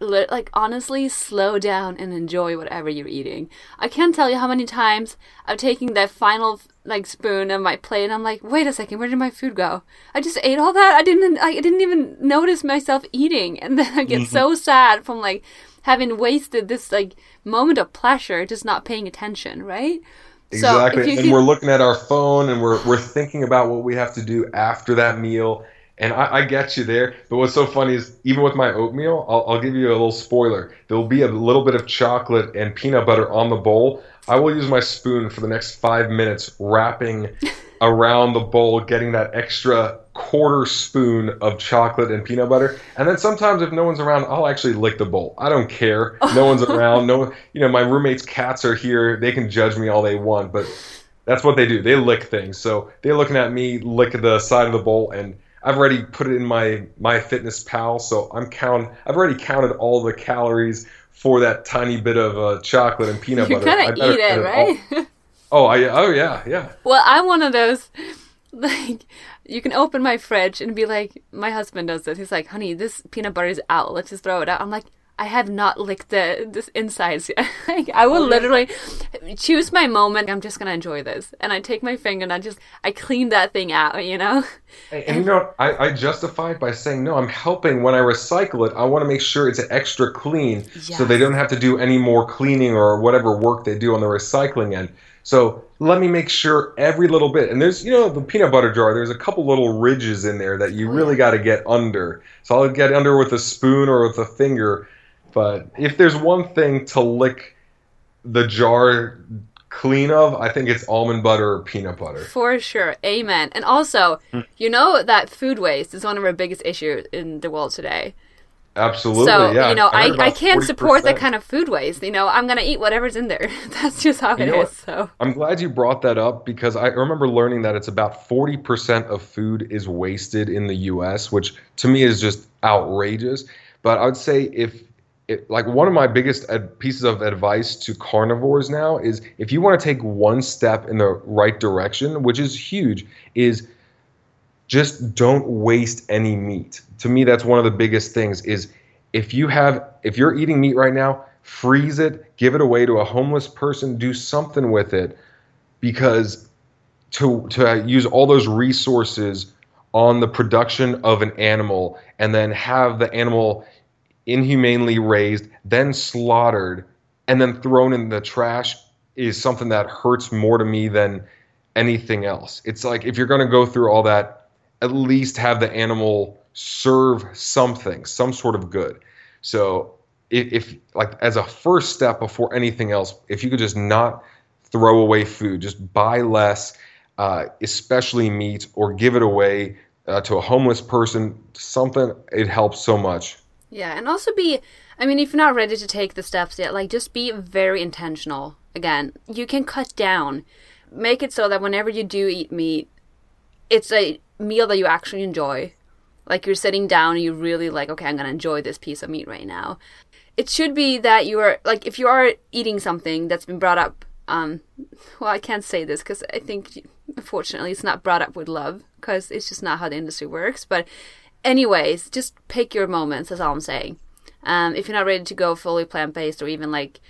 like honestly slow down and enjoy whatever you're eating. I can't tell you how many times I've taken that final like spoon of my plate and I'm like, wait a second, where did my food go? I just ate all that. I didn't I didn't even notice myself eating, and then I get mm-hmm. so sad from like having wasted this like moment of pleasure just not paying attention, right? Exactly. So and can... we're looking at our phone and we're we're thinking about what we have to do after that meal and I, I, get you there. But what's so funny is even with my oatmeal, I'll, I'll, give you a little spoiler. There will be a little bit of chocolate and peanut butter on the bowl. I will use my spoon for the next five minutes, wrapping around the bowl, getting that extra quarter spoon of chocolate and peanut butter. And then sometimes if no one's around, I'll actually lick the bowl. I don't care. No one's around. No, you know, my roommate's cats are here. They can judge me all they want, but that's what they do. They lick things. So they're looking at me lick the side of the bowl and I've already put it in my MyFitnessPal, so I'm count. I've already counted all the calories for that tiny bit of uh, chocolate and peanut you butter. You kind of eat it, right? oh, I oh yeah, yeah. Well, I'm one of those. Like, you can open my fridge and be like, my husband does this. He's like, honey, this peanut butter is out. Let's just throw it out. I'm like, I have not licked the this insides yet. I will oh, literally choose my moment. I'm just gonna enjoy this, and I take my finger and I just I clean that thing out. You know. And, and you know, I, I justify it by saying no. I'm helping when I recycle it. I want to make sure it's extra clean, yes. so they don't have to do any more cleaning or whatever work they do on the recycling end. So let me make sure every little bit. And there's, you know, the peanut butter jar, there's a couple little ridges in there that you oh, really got to get under. So I'll get under with a spoon or with a finger but if there's one thing to lick the jar clean of, I think it's almond butter or peanut butter. For sure. Amen. And also, you know that food waste is one of our biggest issues in the world today. Absolutely. So, yeah. you know, I, I, I can't 40%. support that kind of food waste. You know, I'm going to eat whatever's in there. That's just how you it is. So I'm glad you brought that up because I remember learning that it's about 40% of food is wasted in the US, which to me is just outrageous. But I would say if it, like one of my biggest ad- pieces of advice to carnivores now is if you want to take one step in the right direction, which is huge, is just don't waste any meat. To me, that's one of the biggest things is if you have if you're eating meat right now, freeze it, give it away to a homeless person, do something with it because to to use all those resources on the production of an animal and then have the animal inhumanely raised, then slaughtered, and then thrown in the trash is something that hurts more to me than anything else. It's like if you're going to go through all that at least have the animal serve something, some sort of good. So if, if, like as a first step before anything else, if you could just not throw away food, just buy less, uh, especially meat, or give it away uh, to a homeless person, something it helps so much. Yeah, and also be. I mean, if you're not ready to take the steps yet, like just be very intentional. Again, you can cut down, make it so that whenever you do eat meat, it's a meal that you actually enjoy. Like you're sitting down and you really like, okay, I'm gonna enjoy this piece of meat right now. It should be that you are like if you are eating something that's been brought up. Um, well, I can't say this because I think unfortunately it's not brought up with love because it's just not how the industry works. But anyways, just pick your moments. That's all I'm saying. Um, if you're not ready to go fully plant based or even like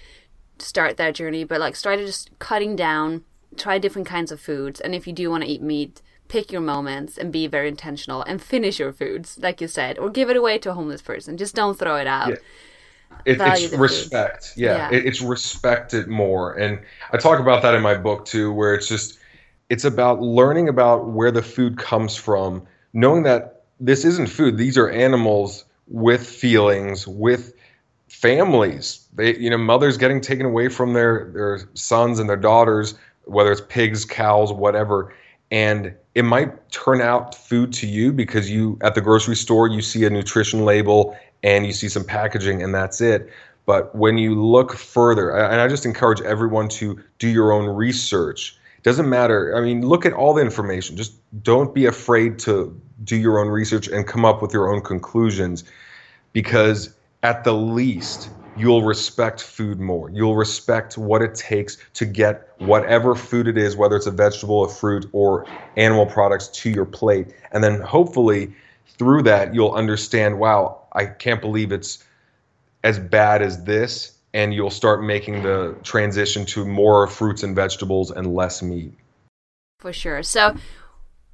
start that journey, but like start just cutting down, try different kinds of foods, and if you do want to eat meat, pick your moments and be very intentional and finish your foods, like you said, or give it away to a homeless person. Just don't throw it out. Yeah. It, it's respect. Yeah, yeah. It, it's respected more. And I talk about that in my book too, where it's just, it's about learning about where the food comes from, knowing that this isn't food. These are animals with feelings, with families. They, you know, mothers getting taken away from their, their sons and their daughters, whether it's pigs, cows, whatever. And it might turn out food to you because you at the grocery store you see a nutrition label and you see some packaging and that's it but when you look further and i just encourage everyone to do your own research doesn't matter i mean look at all the information just don't be afraid to do your own research and come up with your own conclusions because at the least you'll respect food more. You'll respect what it takes to get whatever food it is, whether it's a vegetable, a fruit, or animal products to your plate. And then hopefully through that, you'll understand wow, I can't believe it's as bad as this. And you'll start making the transition to more fruits and vegetables and less meat. For sure. So,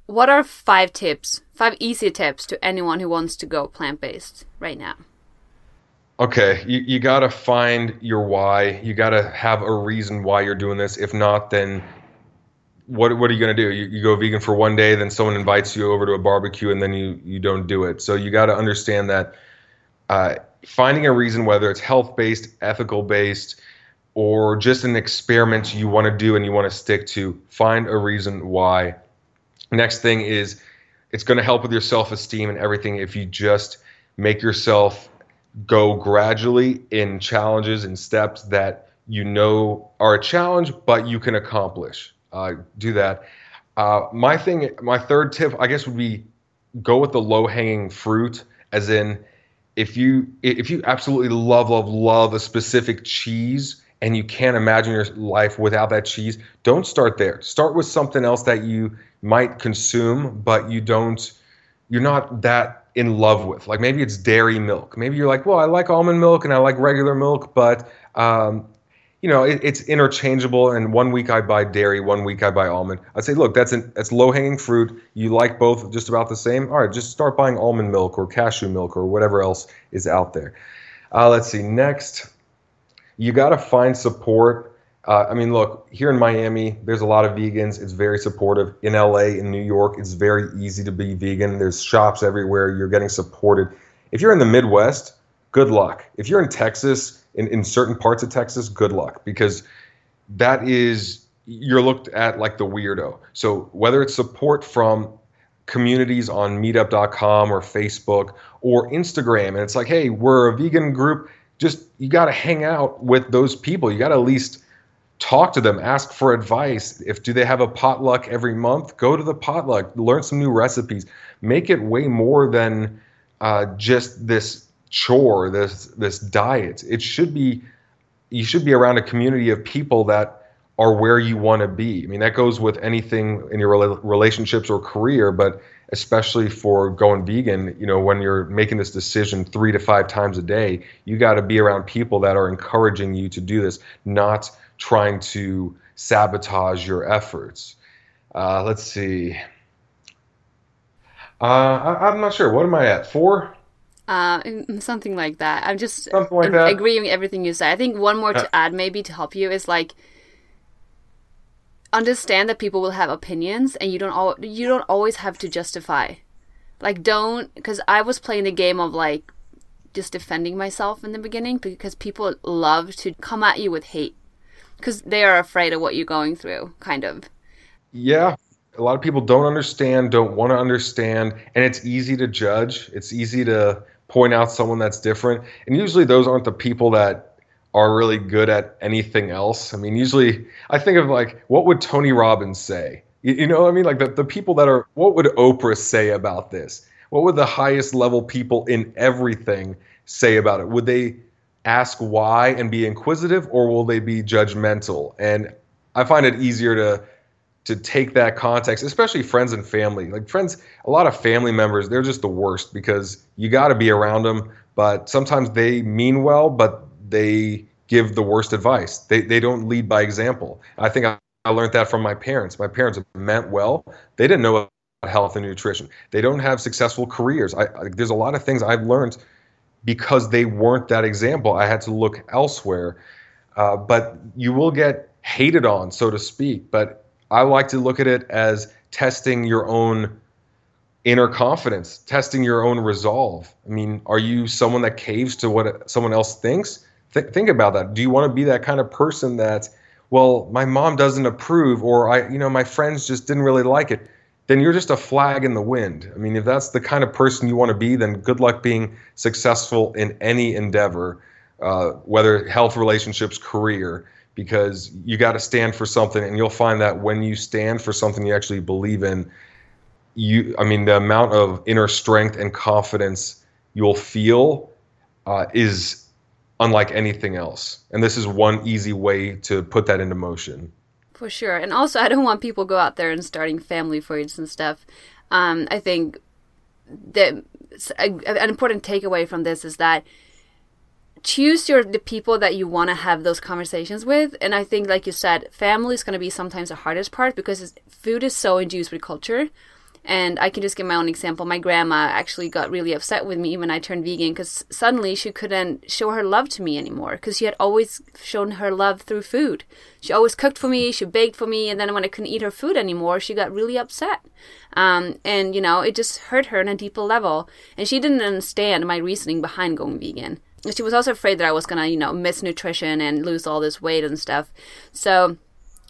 what are five tips, five easy tips to anyone who wants to go plant based right now? okay, you, you got to find your why. You got to have a reason why you're doing this. If not, then what what are you going to do? You, you go vegan for one day, then someone invites you over to a barbecue, and then you you don't do it. So you got to understand that uh, finding a reason, whether it's health based, ethical based, or just an experiment you want to do and you want to stick to, find a reason why. Next thing is it's going to help with your self esteem and everything if you just make yourself go gradually in challenges and steps that you know are a challenge, but you can accomplish. Uh, do that. Uh, my thing, my third tip, I guess, would be go with the low hanging fruit, as in if you if you absolutely love love love a specific cheese and you can't imagine your life without that cheese, don't start there. Start with something else that you might consume, but you don't. You're not that in love with. Like maybe it's dairy milk. Maybe you're like, well, I like almond milk and I like regular milk, but um, you know, it, it's interchangeable. And one week I buy dairy, one week I buy almond. I'd say, look, that's an that's low hanging fruit. You like both just about the same. All right, just start buying almond milk or cashew milk or whatever else is out there. Uh, let's see. Next, you got to find support uh, I mean, look, here in Miami, there's a lot of vegans. It's very supportive. In LA, in New York, it's very easy to be vegan. There's shops everywhere. You're getting supported. If you're in the Midwest, good luck. If you're in Texas, in, in certain parts of Texas, good luck because that is, you're looked at like the weirdo. So whether it's support from communities on meetup.com or Facebook or Instagram, and it's like, hey, we're a vegan group, just you got to hang out with those people. You got to at least talk to them ask for advice if do they have a potluck every month go to the potluck learn some new recipes make it way more than uh, just this chore this this diet it should be you should be around a community of people that are where you want to be. I mean, that goes with anything in your relationships or career, but especially for going vegan, you know, when you're making this decision three to five times a day, you got to be around people that are encouraging you to do this, not trying to sabotage your efforts. Uh, let's see. Uh, I, am not sure. What am I at? Four? Uh, something like that. I'm just like that. agreeing with everything you say. I think one more to add, maybe to help you, is like understand that people will have opinions, and you don't al- you don't always have to justify. Like, don't because I was playing the game of like just defending myself in the beginning because people love to come at you with hate because they are afraid of what you're going through, kind of. Yeah, a lot of people don't understand, don't want to understand, and it's easy to judge. It's easy to point out someone that's different. And usually those aren't the people that are really good at anything else. I mean, usually I think of like, what would Tony Robbins say? You, you know what I mean? Like the, the people that are, what would Oprah say about this? What would the highest level people in everything say about it? Would they ask why and be inquisitive or will they be judgmental? And I find it easier to to take that context, especially friends and family. Like friends, a lot of family members, they're just the worst because you got to be around them, but sometimes they mean well, but they give the worst advice. They they don't lead by example. I think I, I learned that from my parents. My parents meant well. They didn't know about health and nutrition. They don't have successful careers. I, I there's a lot of things I've learned because they weren't that example. I had to look elsewhere. Uh, but you will get hated on, so to speak. But I like to look at it as testing your own inner confidence, testing your own resolve. I mean, are you someone that caves to what someone else thinks? Th- think about that. Do you want to be that kind of person that, well, my mom doesn't approve, or I, you know, my friends just didn't really like it? Then you're just a flag in the wind. I mean, if that's the kind of person you want to be, then good luck being successful in any endeavor, uh, whether health, relationships, career because you got to stand for something and you'll find that when you stand for something you actually believe in you i mean the amount of inner strength and confidence you'll feel uh, is unlike anything else. And this is one easy way to put that into motion. For sure. And also i don't want people go out there and starting family foods and stuff. Um, i think that an important takeaway from this is that choose your the people that you want to have those conversations with and i think like you said family is going to be sometimes the hardest part because food is so induced with culture. And i can just give my own example. My grandma actually got really upset with me when i turned vegan because suddenly she couldn't show her love to me anymore because she had always shown her love through food. She always cooked for me she baked for me and then when i couldn't eat her food anymore she got really upset. Um, and you know it just hurt her on a deeper level. And she didn't understand my reasoning behind going vegan she was also afraid that I was gonna, you know, miss nutrition and lose all this weight and stuff. So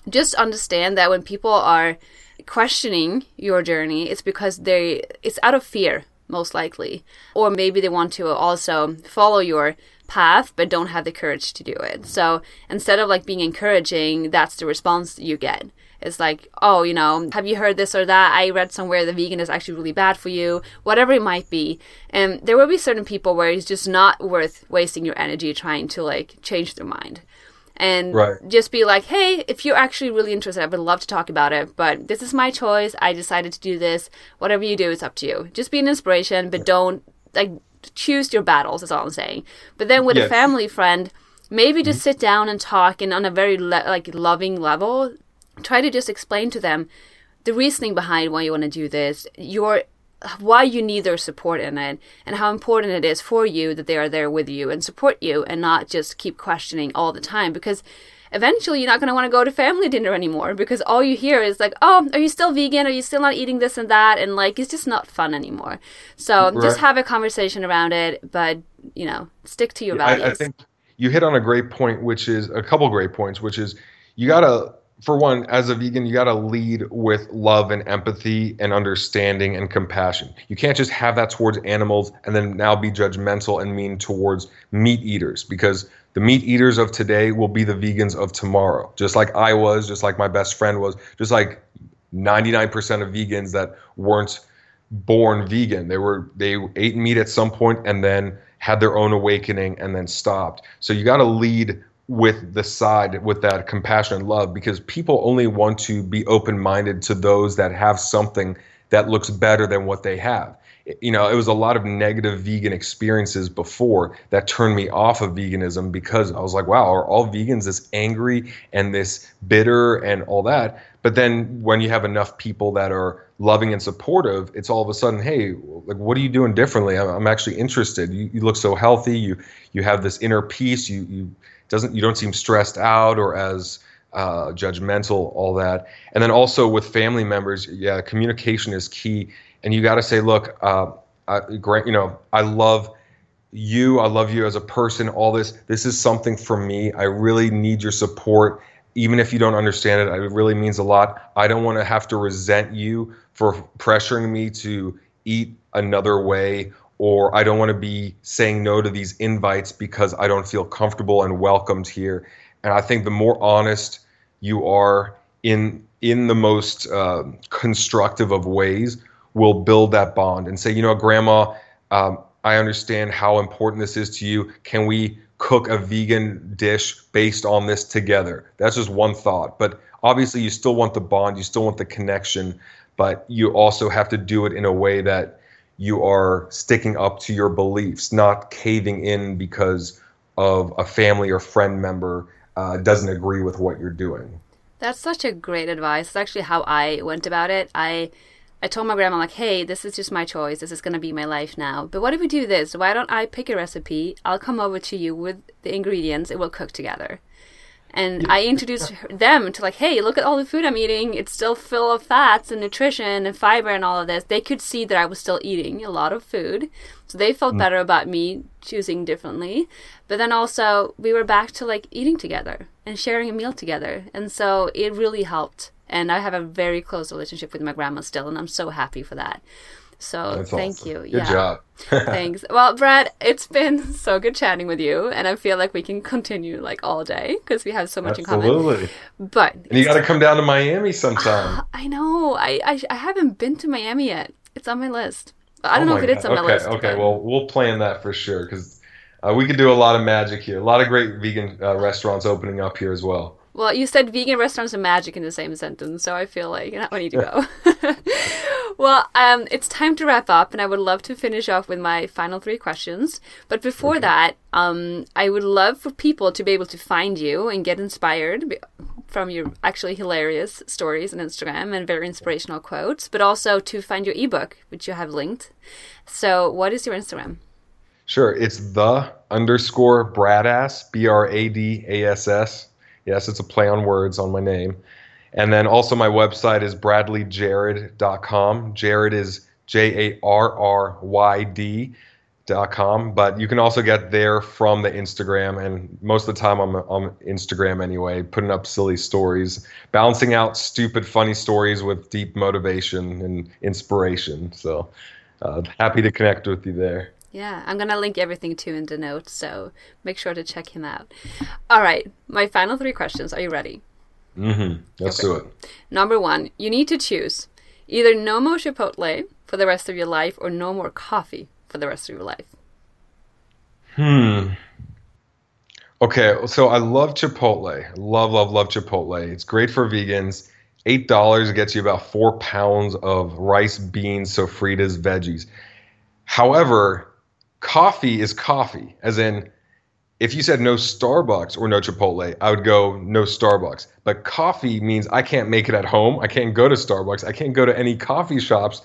just understand that when people are questioning your journey, it's because they it's out of fear, most likely. Or maybe they want to also follow your path but don't have the courage to do it. So instead of like being encouraging, that's the response you get. It's like, oh, you know, have you heard this or that? I read somewhere the vegan is actually really bad for you, whatever it might be. And there will be certain people where it's just not worth wasting your energy trying to like change their mind. And right. just be like, hey, if you're actually really interested, I would love to talk about it, but this is my choice. I decided to do this. Whatever you do, it's up to you. Just be an inspiration, but don't like choose your battles, is all I'm saying. But then with yes. a family friend, maybe just mm-hmm. sit down and talk and on a very le- like loving level try to just explain to them the reasoning behind why you want to do this, your why you need their support in it, and how important it is for you that they are there with you and support you, and not just keep questioning all the time because eventually you're not going to want to go to family dinner anymore because all you hear is like oh are you still vegan? Are you still not eating this and that? And like it's just not fun anymore. So right. just have a conversation around it but you know stick to your values I, I think you hit on a great point which is a couple great points which is you got to for one, as a vegan, you got to lead with love and empathy and understanding and compassion. You can't just have that towards animals and then now be judgmental and mean towards meat eaters because the meat eaters of today will be the vegans of tomorrow. Just like I was, just like my best friend was, just like 99% of vegans that weren't born vegan. They were they ate meat at some point and then had their own awakening and then stopped. So you got to lead with the side with that compassion and love because people only want to be open minded to those that have something that looks better than what they have. You know, it was a lot of negative vegan experiences before that turned me off of veganism because I was like, wow, are all vegans this angry and this bitter and all that? But then when you have enough people that are loving and supportive, it's all of a sudden, hey, like what are you doing differently? I'm, actually interested. You, you look so healthy. You you have this inner peace. You you doesn't you don't seem stressed out or as uh, judgmental, all that. And then also with family members, yeah, communication is key. And you got to say, look, uh, I, Grant, you know, I love you. I love you as a person. All this, this is something for me. I really need your support, even if you don't understand it. It really means a lot. I don't want to have to resent you for pressuring me to eat another way or I don't want to be saying no to these invites because I don't feel comfortable and welcomed here. And I think the more honest you are in in the most uh, constructive of ways, will build that bond and say, you know, Grandma, um, I understand how important this is to you. Can we cook a vegan dish based on this together? That's just one thought, but obviously you still want the bond, you still want the connection, but you also have to do it in a way that you are sticking up to your beliefs, not caving in because of a family or friend member uh, doesn't agree with what you're doing. That's such a great advice. It's actually how I went about it. I I told my grandma like, "Hey, this is just my choice. This is going to be my life now. But what if we do this? Why don't I pick a recipe? I'll come over to you with the ingredients and we'll cook together." And I introduced them to like, hey, look at all the food I'm eating. It's still full of fats and nutrition and fiber and all of this. They could see that I was still eating a lot of food. So they felt mm. better about me choosing differently. But then also we were back to like eating together and sharing a meal together. And so it really helped. And I have a very close relationship with my grandma still, and I'm so happy for that. So That's thank awesome. you. Good yeah. job. Thanks. Well, Brad, it's been so good chatting with you, and I feel like we can continue like all day because we have so much Absolutely. in common. But and you got to come down to Miami sometime. I know. I, I, I haven't been to Miami yet. It's on my list. I don't oh know if it is on okay, my list. Okay. But... Well, we'll plan that for sure because uh, we could do a lot of magic here. A lot of great vegan uh, restaurants opening up here as well. Well, you said vegan restaurants and magic in the same sentence, so I feel like I need to go. well, um, it's time to wrap up, and I would love to finish off with my final three questions. But before okay. that, um, I would love for people to be able to find you and get inspired from your actually hilarious stories on Instagram and very inspirational quotes, but also to find your ebook, which you have linked. So, what is your Instagram? Sure, it's the underscore bradass, B R A D A S S Yes, it's a play on words on my name. And then also my website is bradleyjarryd.com. Jarryd is J A R R Y D. Dot com, but you can also get there from the Instagram, and most of the time I'm on Instagram anyway, putting up silly stories, balancing out stupid, funny stories with deep motivation and inspiration. So uh, happy to connect with you there. Yeah, I'm going to link everything to in the notes, so make sure to check him out. All right, my final three questions. Are you ready? Mm-hmm. Let's okay. do it. Number one, you need to choose either no more Chipotle for the rest of your life or no more coffee for the rest of your life. Hmm. Okay, so I love Chipotle. Love, love, love Chipotle. It's great for vegans. Eight dollars gets you about four pounds of rice, beans, sofritas, veggies. However, coffee is coffee, as in if you said no Starbucks or no Chipotle, I would go no Starbucks. But coffee means I can't make it at home. I can't go to Starbucks. I can't go to any coffee shops.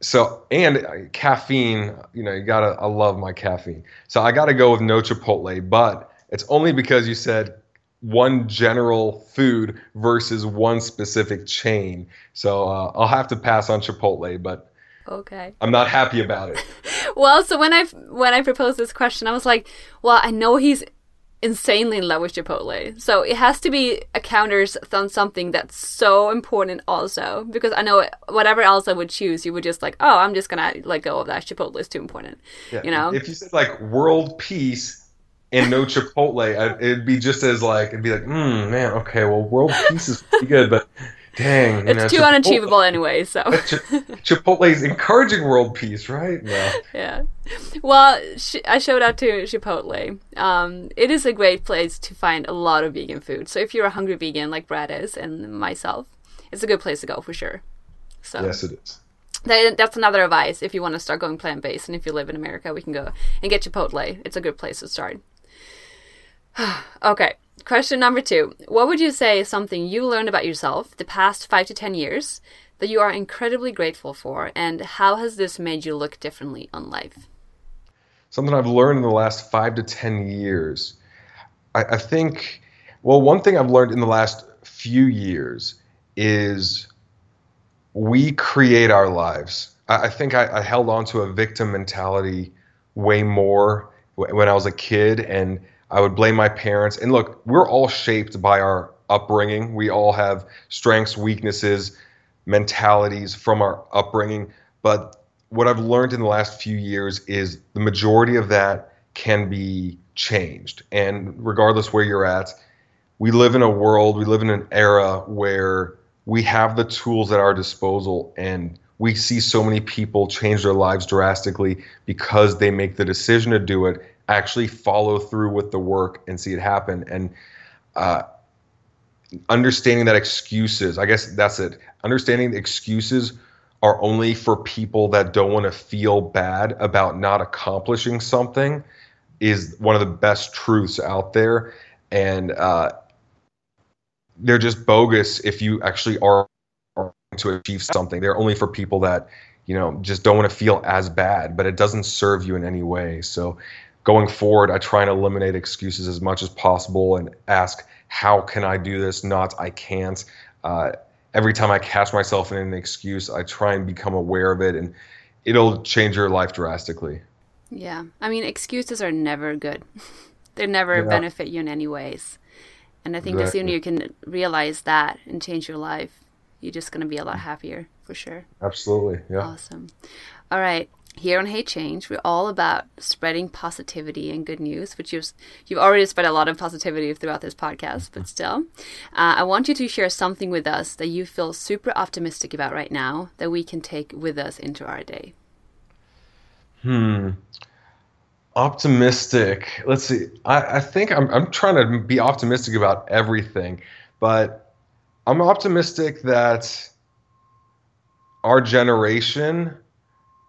So and caffeine, you know, you gotta. I love my caffeine. So I gotta go with no Chipotle. But it's only because you said one general food versus one specific chain. So uh, I'll have to pass on Chipotle. But Okay. I'm not happy about it. well, so when I when I proposed this question, I was like, well, I know he's insanely in love with Chipotle, so it has to be a counters on something that's so important also. Because I know whatever else I would choose, you would just like, oh, I'm just gonna let go of that. Chipotle is too important. Yeah. You know. If you said like world peace and no Chipotle, it'd be just as like it'd be like, hmm, man, okay, well, world peace is pretty good, but Dang, it's know, too Chipotle, unachievable anyway. So Chipotle's encouraging world peace, right? No. Yeah. Well, sh- I showed out to Chipotle. Um, it is a great place to find a lot of vegan food. So if you're a hungry vegan like Brad is and myself, it's a good place to go for sure. So yes, it is. That, that's another advice if you want to start going plant based, and if you live in America, we can go and get Chipotle. It's a good place to start. okay. Question number two. What would you say is something you learned about yourself the past five to ten years that you are incredibly grateful for, and how has this made you look differently on life? Something I've learned in the last five to ten years. I, I think, well, one thing I've learned in the last few years is we create our lives. I, I think I, I held on to a victim mentality way more when I was a kid and I would blame my parents. And look, we're all shaped by our upbringing. We all have strengths, weaknesses, mentalities from our upbringing. But what I've learned in the last few years is the majority of that can be changed. And regardless where you're at, we live in a world, we live in an era where we have the tools at our disposal and we see so many people change their lives drastically because they make the decision to do it actually follow through with the work and see it happen. And uh, understanding that excuses i guess that's it. Understanding excuses are only for people that don't want to feel bad about not accomplishing something is one of the best truths out there. And uh, they're just bogus if you actually are to achieve something. They're only for people that you know just don't want to feel as bad but it doesn't serve you in any way. So going forward, I try and eliminate excuses as much as possible and ask, how can I do this? Not, I can't. Uh, every time I catch myself in an excuse, I try and become aware of it, and it'll change your life drastically. Yeah. I mean, excuses are never good, they never yeah. benefit you in any ways. And I think exactly. the sooner you can realize that and change your life, you're just going to be a lot happier for sure. Absolutely. Yeah. Awesome. All right here on Hey Change, we're all about spreading positivity and good news, which you've, you've already spread a lot of positivity throughout this podcast, but still. Uh, I want you to share something with us that you feel super optimistic about right now that we can take with us into our day. Hmm. Optimistic. Let's see. I, I think I'm, I'm trying to be optimistic about everything, but I'm optimistic that our generation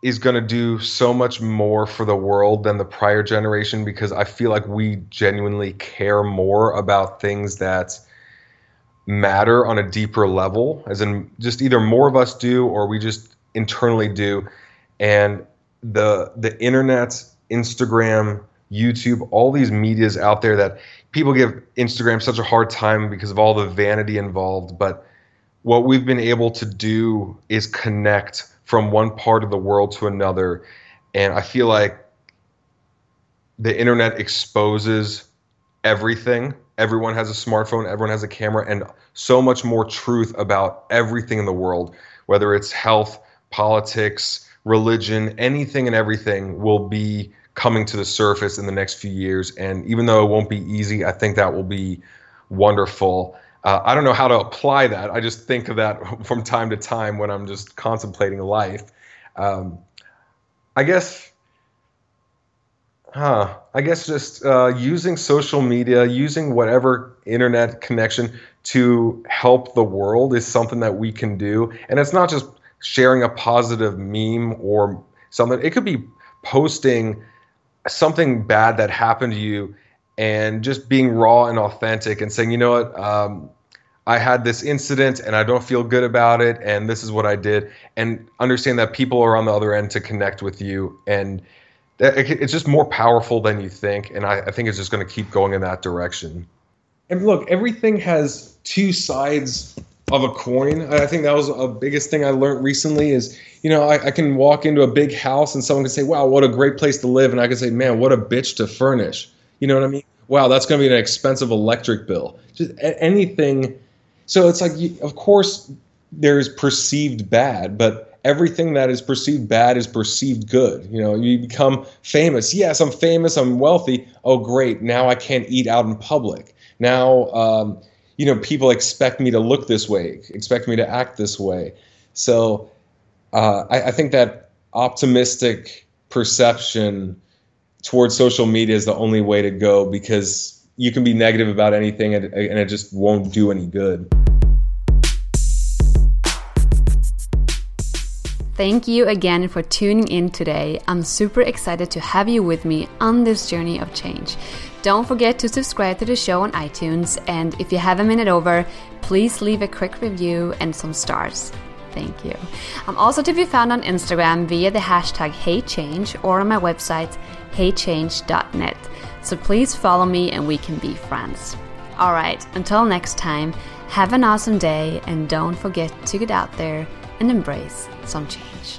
is going to do so much more for the world than the prior generation because I feel like we genuinely care more about things that matter on a deeper level, as in just either more of us do or we just internally do. And the the internet, Instagram, YouTube, all these medias out there that people give Instagram such a hard time because of all the vanity involved, but what we've been able to do is connect from one part of the world to another. And I feel like the internet exposes everything. Everyone has a smartphone, everyone has a camera, and so much more truth about everything in the world, whether it's health, politics, religion, anything and everything will be coming to the surface in the next few years. And even though it won't be easy, I think that will be wonderful. Uh, I don't know how to apply that. I just think of that from time to time when I'm just contemplating life. Um, I guess, huh? I guess just uh, using social media, using whatever internet connection to help the world is something that we can do. And it's not just sharing a positive meme or something. It could be posting something bad that happened to you and just being raw and authentic and saying, you know what, um, I had this incident and I don't feel good about it, and this is what I did, and understand that people are on the other end to connect with you, and it's just more powerful than you think, and I, I think it's just going to keep going in that direction. And look, everything has two sides of a coin. I think that was a biggest thing I learned recently is, you know, I, I, can walk into a big house and someone can say, wow, what a great place to live. And I can say, man, what a bitch to furnish. You know what I mean? Wow, that's going to be an expensive electric bill. Just anything so it's like, of course, there's perceived bad, but everything that is perceived bad is perceived good. You know, you become famous. Yes, I'm famous. I'm wealthy. Oh, great. Now I can't eat out in public. Now, um, you know, people expect me to look this way, expect me to act this way. So uh, I, I think that optimistic perception towards social media is the only way to go because you can be negative about anything and, and it just won't do any good. Thank you again for tuning in today. I'm super excited to have you with me on this journey of change. Don't forget to subscribe to the show on iTunes, and if you have a minute over, please leave a quick review and some stars. Thank you. I'm also to be found on Instagram via the hashtag HeyChange or on my website, heychange.net. So please follow me and we can be friends. All right, until next time, have an awesome day and don't forget to get out there and embrace some change.